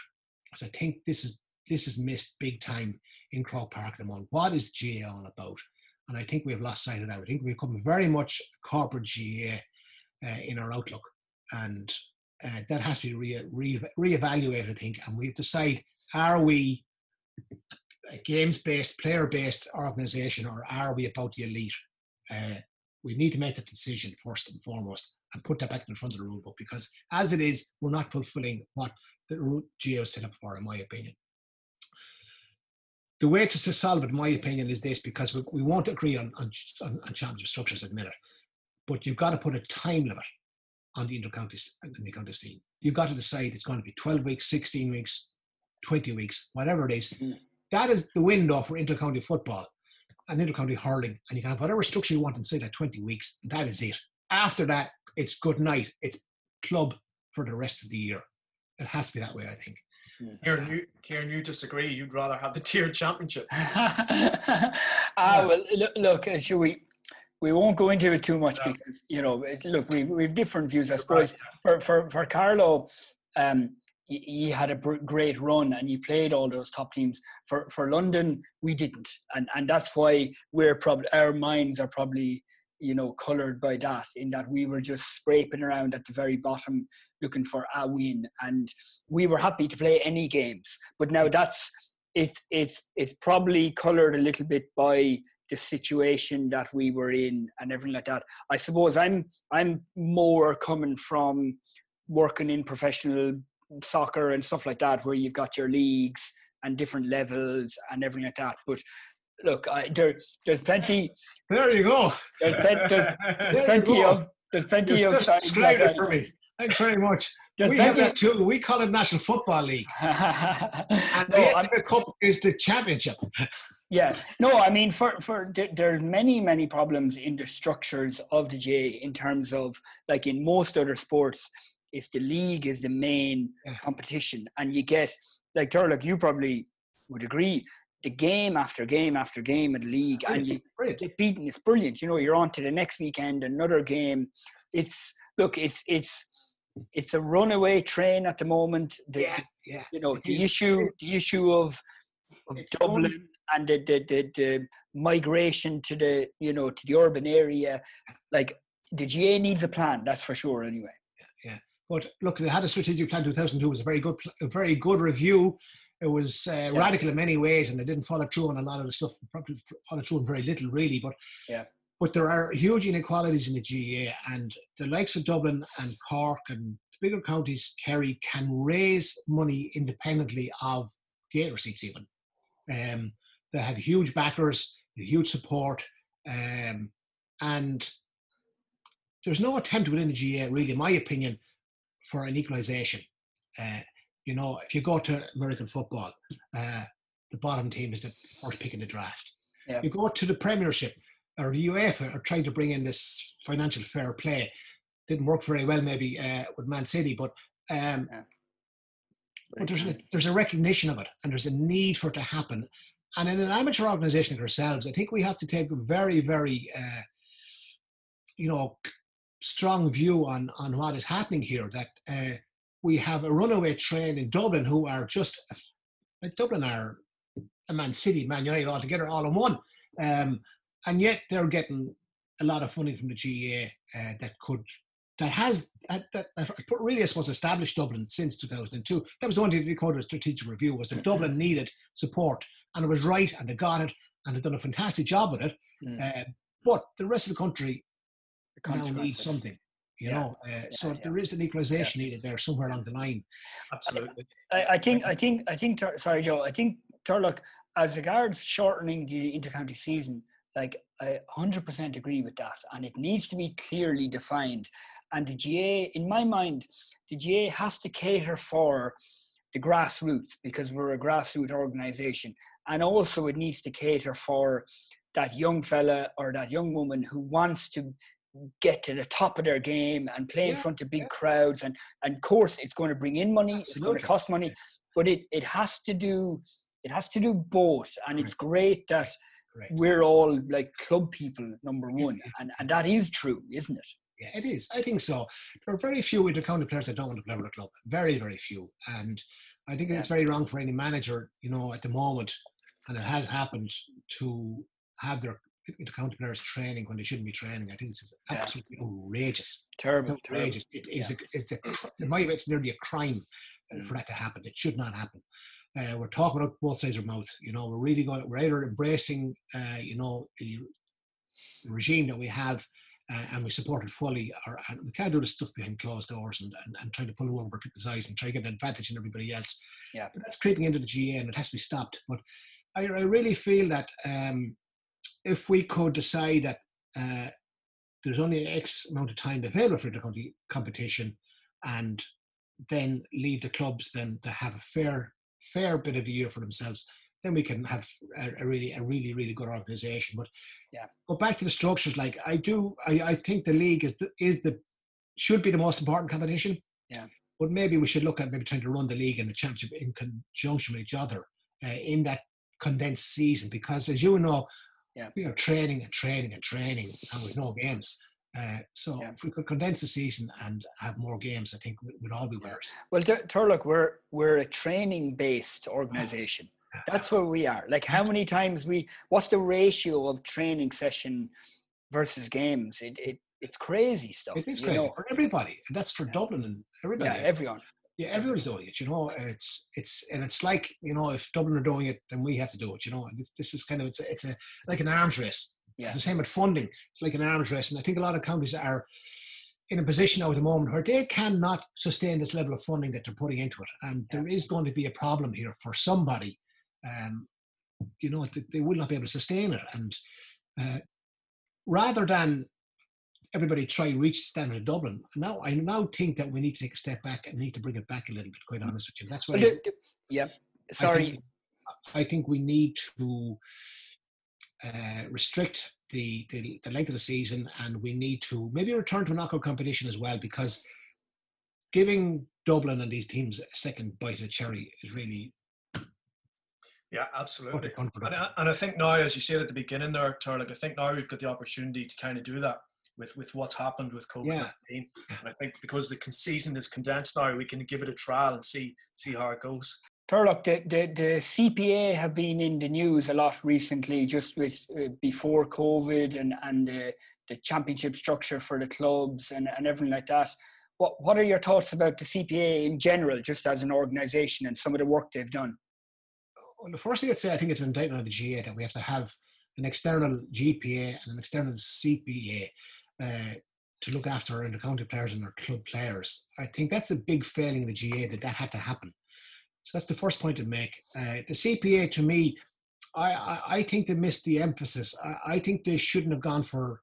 Because I think this is this is missed big time in Croke Park at the moment. What is GA all about? And I think we have lost sight of that. I think we've become very much corporate GAA uh, in our outlook. And uh, that has to be re- re- re-evaluated, I think. And we decide, are we a games-based, player-based organisation or are we about the elite? Uh, we need to make that decision first and foremost and put that back in front of the rule book because as it is, we're not fulfilling what the GAA set up for, in my opinion the way to solve it, in my opinion, is this because we, we won't agree on, on, on championship structures at the minute, but you've got to put a time limit on the intercounty and the county scene. You've got to decide it's going to be 12 weeks, 16 weeks, 20 weeks, whatever it is. Mm. That is the window for intercounty football and intercounty hurling. And you can have whatever structure you want inside that 20 weeks. And that is it. After that, it's good night. It's club for the rest of the year. It has to be that way, I think. Ciaran, you, Ciaran, you disagree. You'd rather have the tier championship. [laughs] ah, well, look, look, should we? We won't go into it too much no. because you know, look, we've we've different views. I suppose for for for Carlow, um, he, had a great run and he played all those top teams. For for London, we didn't, and and that's why we're probably our minds are probably you know, coloured by that, in that we were just scraping around at the very bottom looking for a win. And we were happy to play any games. But now that's it's it's it's probably coloured a little bit by the situation that we were in and everything like that. I suppose I'm I'm more coming from working in professional soccer and stuff like that, where you've got your leagues and different levels and everything like that. But look, I, there, there's plenty. [laughs] There you go. There's, there's, [laughs] there's plenty of there's plenty You've of. Just it for me. Thanks very much. There's we have that too. We call it National Football League, [laughs] and no, the Cup is the championship. yeah, no, I mean, for for there's many many problems in the structures of the GAA in terms of like in most other sports, it's the league is the main yeah. competition, and you get like Turlough, you probably would agree the game after game after game at the league and you get beaten. It's brilliant. You know, you're on to the next weekend, another game. It's look, it's it's it's a runaway train at the moment. The, yeah, yeah. You know, the is. issue the issue of of it's Dublin fun. and the, the, the the migration to the you know to the urban area. Like the GA needs a plan, that's for sure. Anyway. But look, they had a strategic plan. 2002 it was a very good, a very good review it was uh, yeah. radical in many ways, and they didn't follow through on a lot of the stuff. Probably follow through on very little, really. But yeah. But there are huge inequalities in the GAA, and the likes of Dublin and Cork and the bigger counties, Kerry, can raise money independently of gate receipts. Even um, they have huge backers, huge support, um, and there's no attempt within the GAA, really, in my opinion, for an equalisation. Uh, you know, if you go to American football, uh, the bottom team is the first pick in the draft. Yeah. You go to the Premiership or the UEFA are trying to bring in this financial fair play. Didn't work very well maybe uh, with Man City, but um, Yeah. but there's a, there's a recognition of it and there's a need for it to happen. And in an amateur organisation like ourselves, I think we have to take very, very, uh, you know, strong view on on what is happening here. That uh, we have a runaway train in Dublin who are just like Dublin are a Man City, Man United all together, all in one, um, and yet they're getting a lot of funding from the GA uh, that could that has that, that, that really I suppose established Dublin since 2002. That was the one thing they called a strategic review was that Dublin [laughs] needed support and it was right and they got it and they've done a fantastic job with it. Mm. Uh, but the rest of the country now needs consequences. something. You Yeah. know, uh, so yeah. there is an equalization needed there somewhere along the line. Absolutely. I, I think, I think, I think. Sorry, Joe. I think Turlough, as regards shortening the intercounty season, like I 100% agree with that, and it needs to be clearly defined. And the GA, in my mind, the GA has to cater for the grassroots because we're a grassroots organisation, and also it needs to cater for that young fella or that young woman who wants to get to the top of their game and play in front of big yeah. crowds and and of course it's going to bring in money it's going to cost money but it it has to do it has to do both and it's great that Correct. we're all like club people number one and and that is true isn't it Yeah, it is. I think so. There are very few intercounty players that don't want to play with a club. Very, very few. And I think it's very wrong for any manager, you know, at the moment, and it has happened to have their intercounty players training when they shouldn't be training. I think it's Yeah. absolutely outrageous. terrible, terrible. outrageous. It is. A, it's a, [clears throat] in my view, it's nearly a crime uh, Mm. for that to happen. It should not happen. Uh, we're talking about both sides of our mouth. You know, we're really going. We're either embracing, uh, you know, the regime that we have, uh, and we support it fully, or and we can't do this stuff behind closed doors and, and, and trying to pull over people's eyes and try to get an advantage in everybody else. Yeah. But that's creeping into the GA, and it has to be stopped. But I, I really feel that um, if we could decide that. Uh, there's only X amount of time available for the competition, and then leave the clubs then to have a fair fair bit of the year for themselves. Then we can have a, a really a really really good organisation. But Yeah. go back to the structures. Like I do, I, I think the league is the, is the should be the most important competition. Yeah. But maybe we should look at maybe trying to run the league and the championship in conjunction with each other uh, in that condensed season because as you know Yeah. we are training and training and training and with no games uh, so Yeah. if we could condense the season and have more games i think we'd, all be winners Well, Tur- Turlough, we're we're a training-based organization. That's where we are. Like, how many times we? What's the ratio of training session versus games? It it it's crazy stuff. it is you crazy know? for everybody and that's for dublin and everybody Yeah, everyone. Yeah everyone's doing it you know? It's it's and it's like you know if dublin are doing it then we have to do it you know? This, this is kind of it's a, it's a like an arms race. Yeah. it's the same with funding. It's like an arms race and i think a lot of counties are in a position now at the moment where they cannot sustain this level of funding that they're putting into it and Yeah. there is going to be a problem here for somebody um you know they, will not be able to sustain it and uh, rather than everybody try reach the standard of Dublin. Now I now think that we need to take a step back and need to bring it back a little bit. Quite honest with you, that's why Well, the- the- yeah. I Sorry. think, I think we need to uh, restrict the, the the length of the season, and we need to maybe return to a knockout competition as well because giving Dublin and these teams a second bite of the cherry is really Yeah, absolutely. And. I, and I think now, as you said at the beginning there, Turlough, I think now we've got the opportunity to kind of do that with, with what's happened with COVID 19. Yeah. And I think because the season is condensed now, we can give it a trial and see see how it goes. Turlough, the, the, the CPA have been in the news a lot recently, just with uh, before COVID and, and uh, the championship structure for the clubs and, and everything like that. What, what are your thoughts about the CPA in general, just as an organisation and some of the work they've done? Well, the first thing I'd say, I think it's an indictment of the GA that we have to have an external GPA and an external CPA uh, to look after our intercounty players and our club players. I think that's a big failing in the GA that that had to happen. So that's the first point to make. Uh, the CPA, to me, I, I, I think they missed the emphasis. I, I think they shouldn't have gone for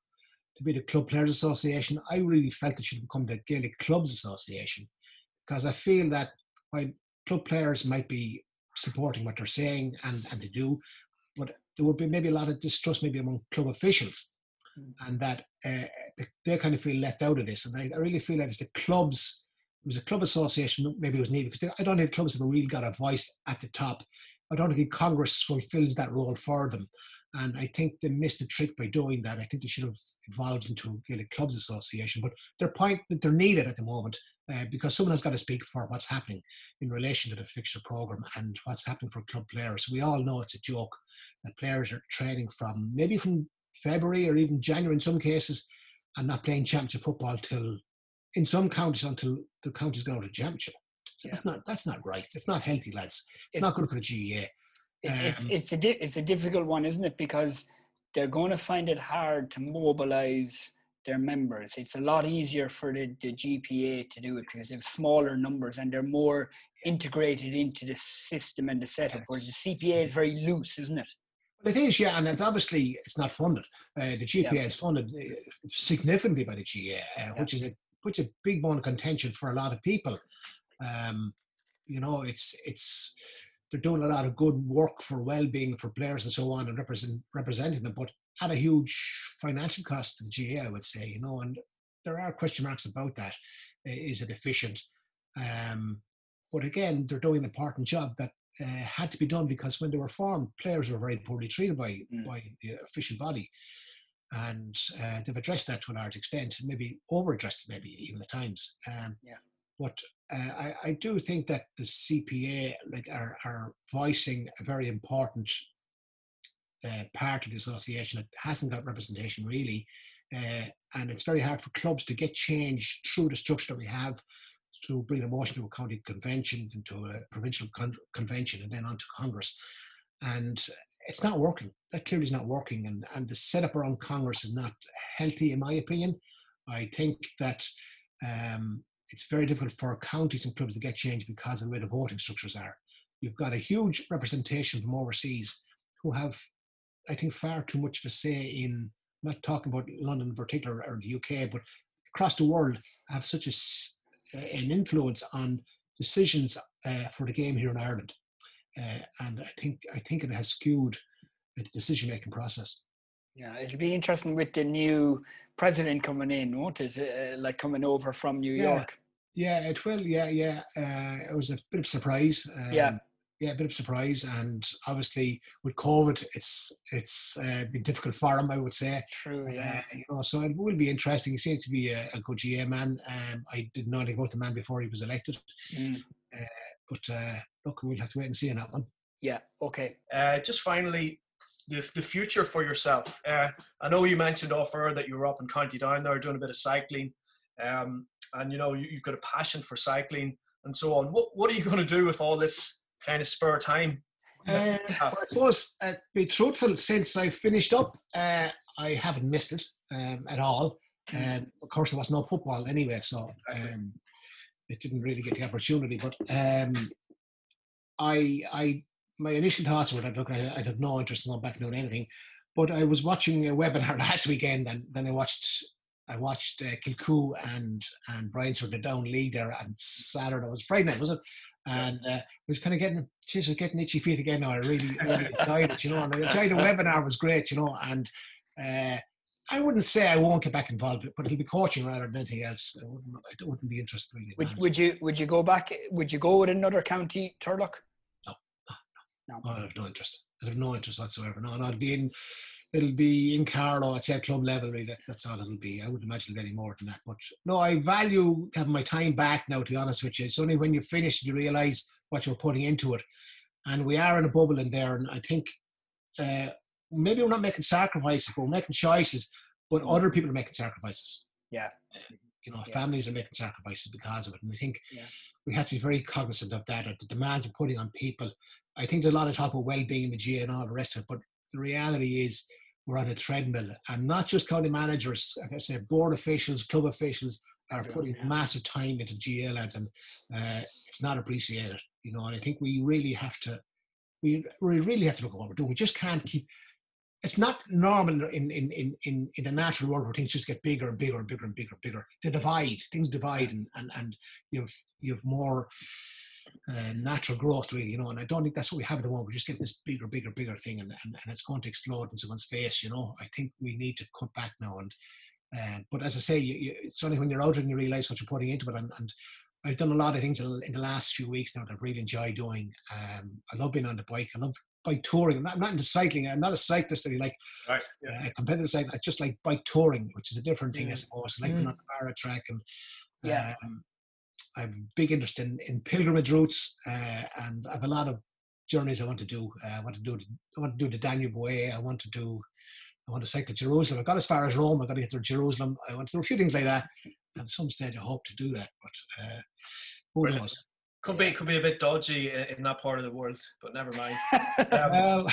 to be the Club Players Association. I really felt it should become the Gaelic Clubs Association because I feel that while club players might be supporting what they're saying and, and they do, but there would be maybe a lot of distrust maybe among club officials. And that uh, they kind of feel left out of this. And I, I really feel that it's the clubs. It was a club association, maybe it was needed because I don't think clubs have really got a voice at the top. I don't think Congress fulfills that role for them. And I think they missed the trick by doing that. I think they should have evolved into a Gaelic Clubs Association. But their point that they're needed at the moment uh, because someone has got to speak for what's happening in relation to the fixture program and what's happening for club players. We all know it's a joke that players are training from maybe from February or even January in some cases and not playing championship football till in some counties until the counties go to championship. So yeah. that's not that's not right. It's not healthy, lads. It's, it's not good for the. It's, um, it's, it's a di- it's a difficult one, isn't it? Because they're going to find it hard to mobilize their members. It's a lot easier for the, the GPA to do it because they have smaller numbers and they're more integrated into the system and the setup. Whereas the CPA is very loose, isn't it? It is, yeah, and it's obviously it's not funded. Uh, the GPA yeah. is funded uh, significantly by the GA, uh, yeah. which is a which a big bone of contention for a lot of people. Um, you know, it's it's they're doing a lot of good work for well-being for players and so on, and represent representing them, but at a huge financial cost to the GA, I would say, you know, and there are question marks about that. Is it efficient? Um, but again, they're doing an important job that uh, had to be done because when they were formed, players were very poorly treated by mm. by the official body, and uh, they've addressed that to a large extent, maybe over addressed maybe even at times. Um, yeah. But uh, I, I do think that the CPA like are, are voicing a very important uh, part of the association. It hasn't got representation really, uh, and it's very hard for clubs to get change through the structure that we have to bring a motion to a county convention, into a provincial con- convention, and then on to Congress. And it's not working. That clearly is not working. And, and the setup around Congress is not healthy, in my opinion. I think that um, it's very difficult for counties and clubs to get change because of the way the voting structures are. You've got a huge representation from overseas who have I think, far too much of a say in, I'm not talking about London in particular or the UK, but across the world have such a, an influence on decisions uh, for the game here in Ireland. Uh, and I think I think it has skewed the decision making process. Yeah, it'll be interesting with the new president coming in, won't it? Uh, like coming over from New yeah. York. Yeah, it will. Yeah, yeah. Uh, it was a bit of surprise. Um, yeah yeah, a bit of surprise. And obviously with COVID, it's it's uh, been difficult for him, I would say. True, yeah. Uh, you know, so it will be interesting. He seems to be a, a good GA man. Um, I didn't know anything about the man before he was elected. Mm. Uh, but uh, look, we'll have to wait and see on that one. Yeah, okay. Uh, just finally, the, the future for yourself. Uh, I know you mentioned offer that you were up in County Down there doing a bit of cycling. Um, and you know you, have got a passion for cycling and so on. What what are you going to do with all this kind of spare time? Uh, well, I suppose, uh, be truthful, since I finished up, uh, I haven't missed it um, at all. Um, of course, there was no football anyway, so um, it didn't really get the opportunity. But um, I, I, my initial thoughts were that look, I, would have no interest in going back and doing anything. But I was watching a webinar [laughs] last weekend, and then I watched I watched uh, Kilcoo and and Bryansford the down league there on Saturday. It was Friday night, was it? And uh, was kind of getting, geez, was getting itchy feet again now. I really, [laughs] really enjoyed it, you know. And I enjoyed the webinar was great, you know. And uh, I wouldn't say I won't get back involved, but it'll be coaching rather than anything else. I wouldn't, I wouldn't be interested really. Would, would you would you go back? Would you go with another county, Turlough? No, no, no. no. I have no interest. I have no interest whatsoever. No, no, I'd be in it'll be in Carlow, I'd say club level, really. That's all it'll be. I wouldn't imagine any more than that. But no, I value having my time back now, to be honest with you. It's only when you finish you realise what you're putting into it. And we are in a bubble in there. And I think uh, maybe we're not making sacrifices, but we're making choices, but mm. other people are making sacrifices. Yeah. Uh, you know, yeah. families are making sacrifices because of it. And we think yeah. we have to be very cognizant of that, of the demand we're putting on people. I think there's a lot of talk about well-being in the GA and all the rest of it, but the reality is we're on a treadmill, and not just county managers. Like I said, board officials, club officials are putting massive time into GA lads, and uh, it's not appreciated. You know, and I think we really have to, we, we really have to look at what we're doing. We just can't keep. It's not normal in in in in in the natural world where things just get bigger and bigger and bigger and bigger and bigger. To divide, things divide, and and and you've you've more uh, natural growth, really, you know. And I don't think that's what we have at the moment. We're just getting this bigger, bigger, bigger thing, and, and, and it's going to explode in someone's face, you know. I think we need to cut back now. And uh, but as I say, you, you, it's only when you're out and you realize what you're putting into it. And, and I've done a lot of things in, the last few weeks now that I really enjoy doing. Um, I love being on the bike. I love bike touring. I'm not, I'm not into cycling. I'm not a cyclist that like right. yeah. uh, competitive cycling. I just like bike touring, which is a different thing, mm. I suppose. I like mm. being on the Barrow track and yeah. Um, I have a big interest in, in pilgrimage routes, uh, and I have a lot of journeys I want to do. Uh, I want to do I want to do the Danube Way. I want to do I want to cycle to Jerusalem. I got as far as Rome. I got to get to Jerusalem. I want to do a few things like that. And at some stage, I hope to do that. But uh, who Brilliant. knows? Could be could be a bit dodgy in that part of the world, but never mind. [laughs] Um, well,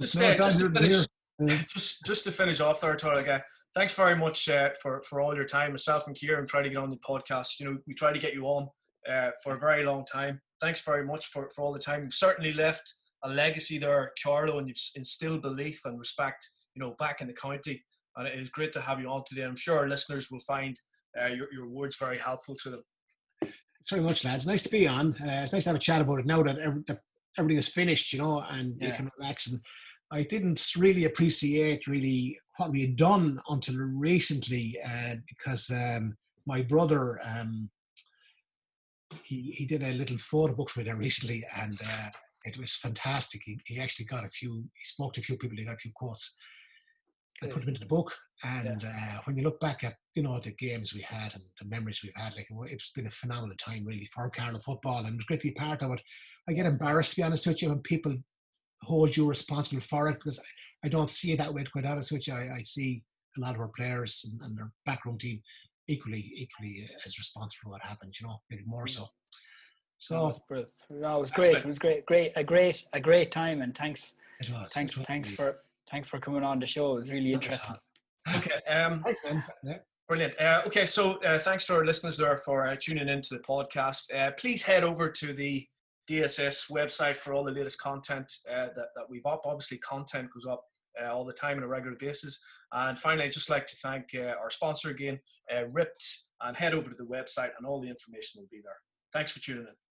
just, [laughs] uh, just, to finish, [laughs] just, just to finish off there, Turlough, thanks very much uh, for for all your time. Myself and Ciaran try to get on the podcast. You know, we try to get you on uh, for a very long time. Thanks very much for, for all the time. You've certainly left a legacy there, Carlow, and you've instilled belief and respect. You know, back in the county, and it is great to have you on today. I'm sure our listeners will find uh, your your words very helpful to them. Thanks very much, lads. Nice to be on. Uh, it's nice to have a chat about it now that everything is finished, you know, and yeah. you can relax. And I didn't really appreciate really what we had done until recently uh, because um, my brother um, he he did a little photo book for me there recently and uh, it was fantastic. He, he actually got a few he spoke to a few people he got a few quotes. I put them into the book and yeah. uh, when you look back at you know the games we had and the memories we've had like it's been a phenomenal time really for Carlow football and it's great to be part of it. I get embarrassed to be honest with you when people hold you responsible for it because I, I don't see it that way. Quite honest with you, I, I see a lot of our players and, and their backroom team equally equally as responsible for what happened. You know, maybe more so. So no, it was great. It was great, great, a great, a great time, and thanks, It was, thanks, thanks for thanks for coming on the show. It was really interesting. Okay, um, thanks, man. Yeah. Brilliant. Uh, okay, so uh, thanks to our listeners there for uh, tuning into the podcast. Uh, please head over to the DSS website for all the latest content uh, that, that we've up. Obviously, content goes up uh, all the time on a regular basis. And finally, I'd just like to thank uh, our sponsor again, uh, RYPT, and head over to the website, and all the information will be there. Thanks for tuning in.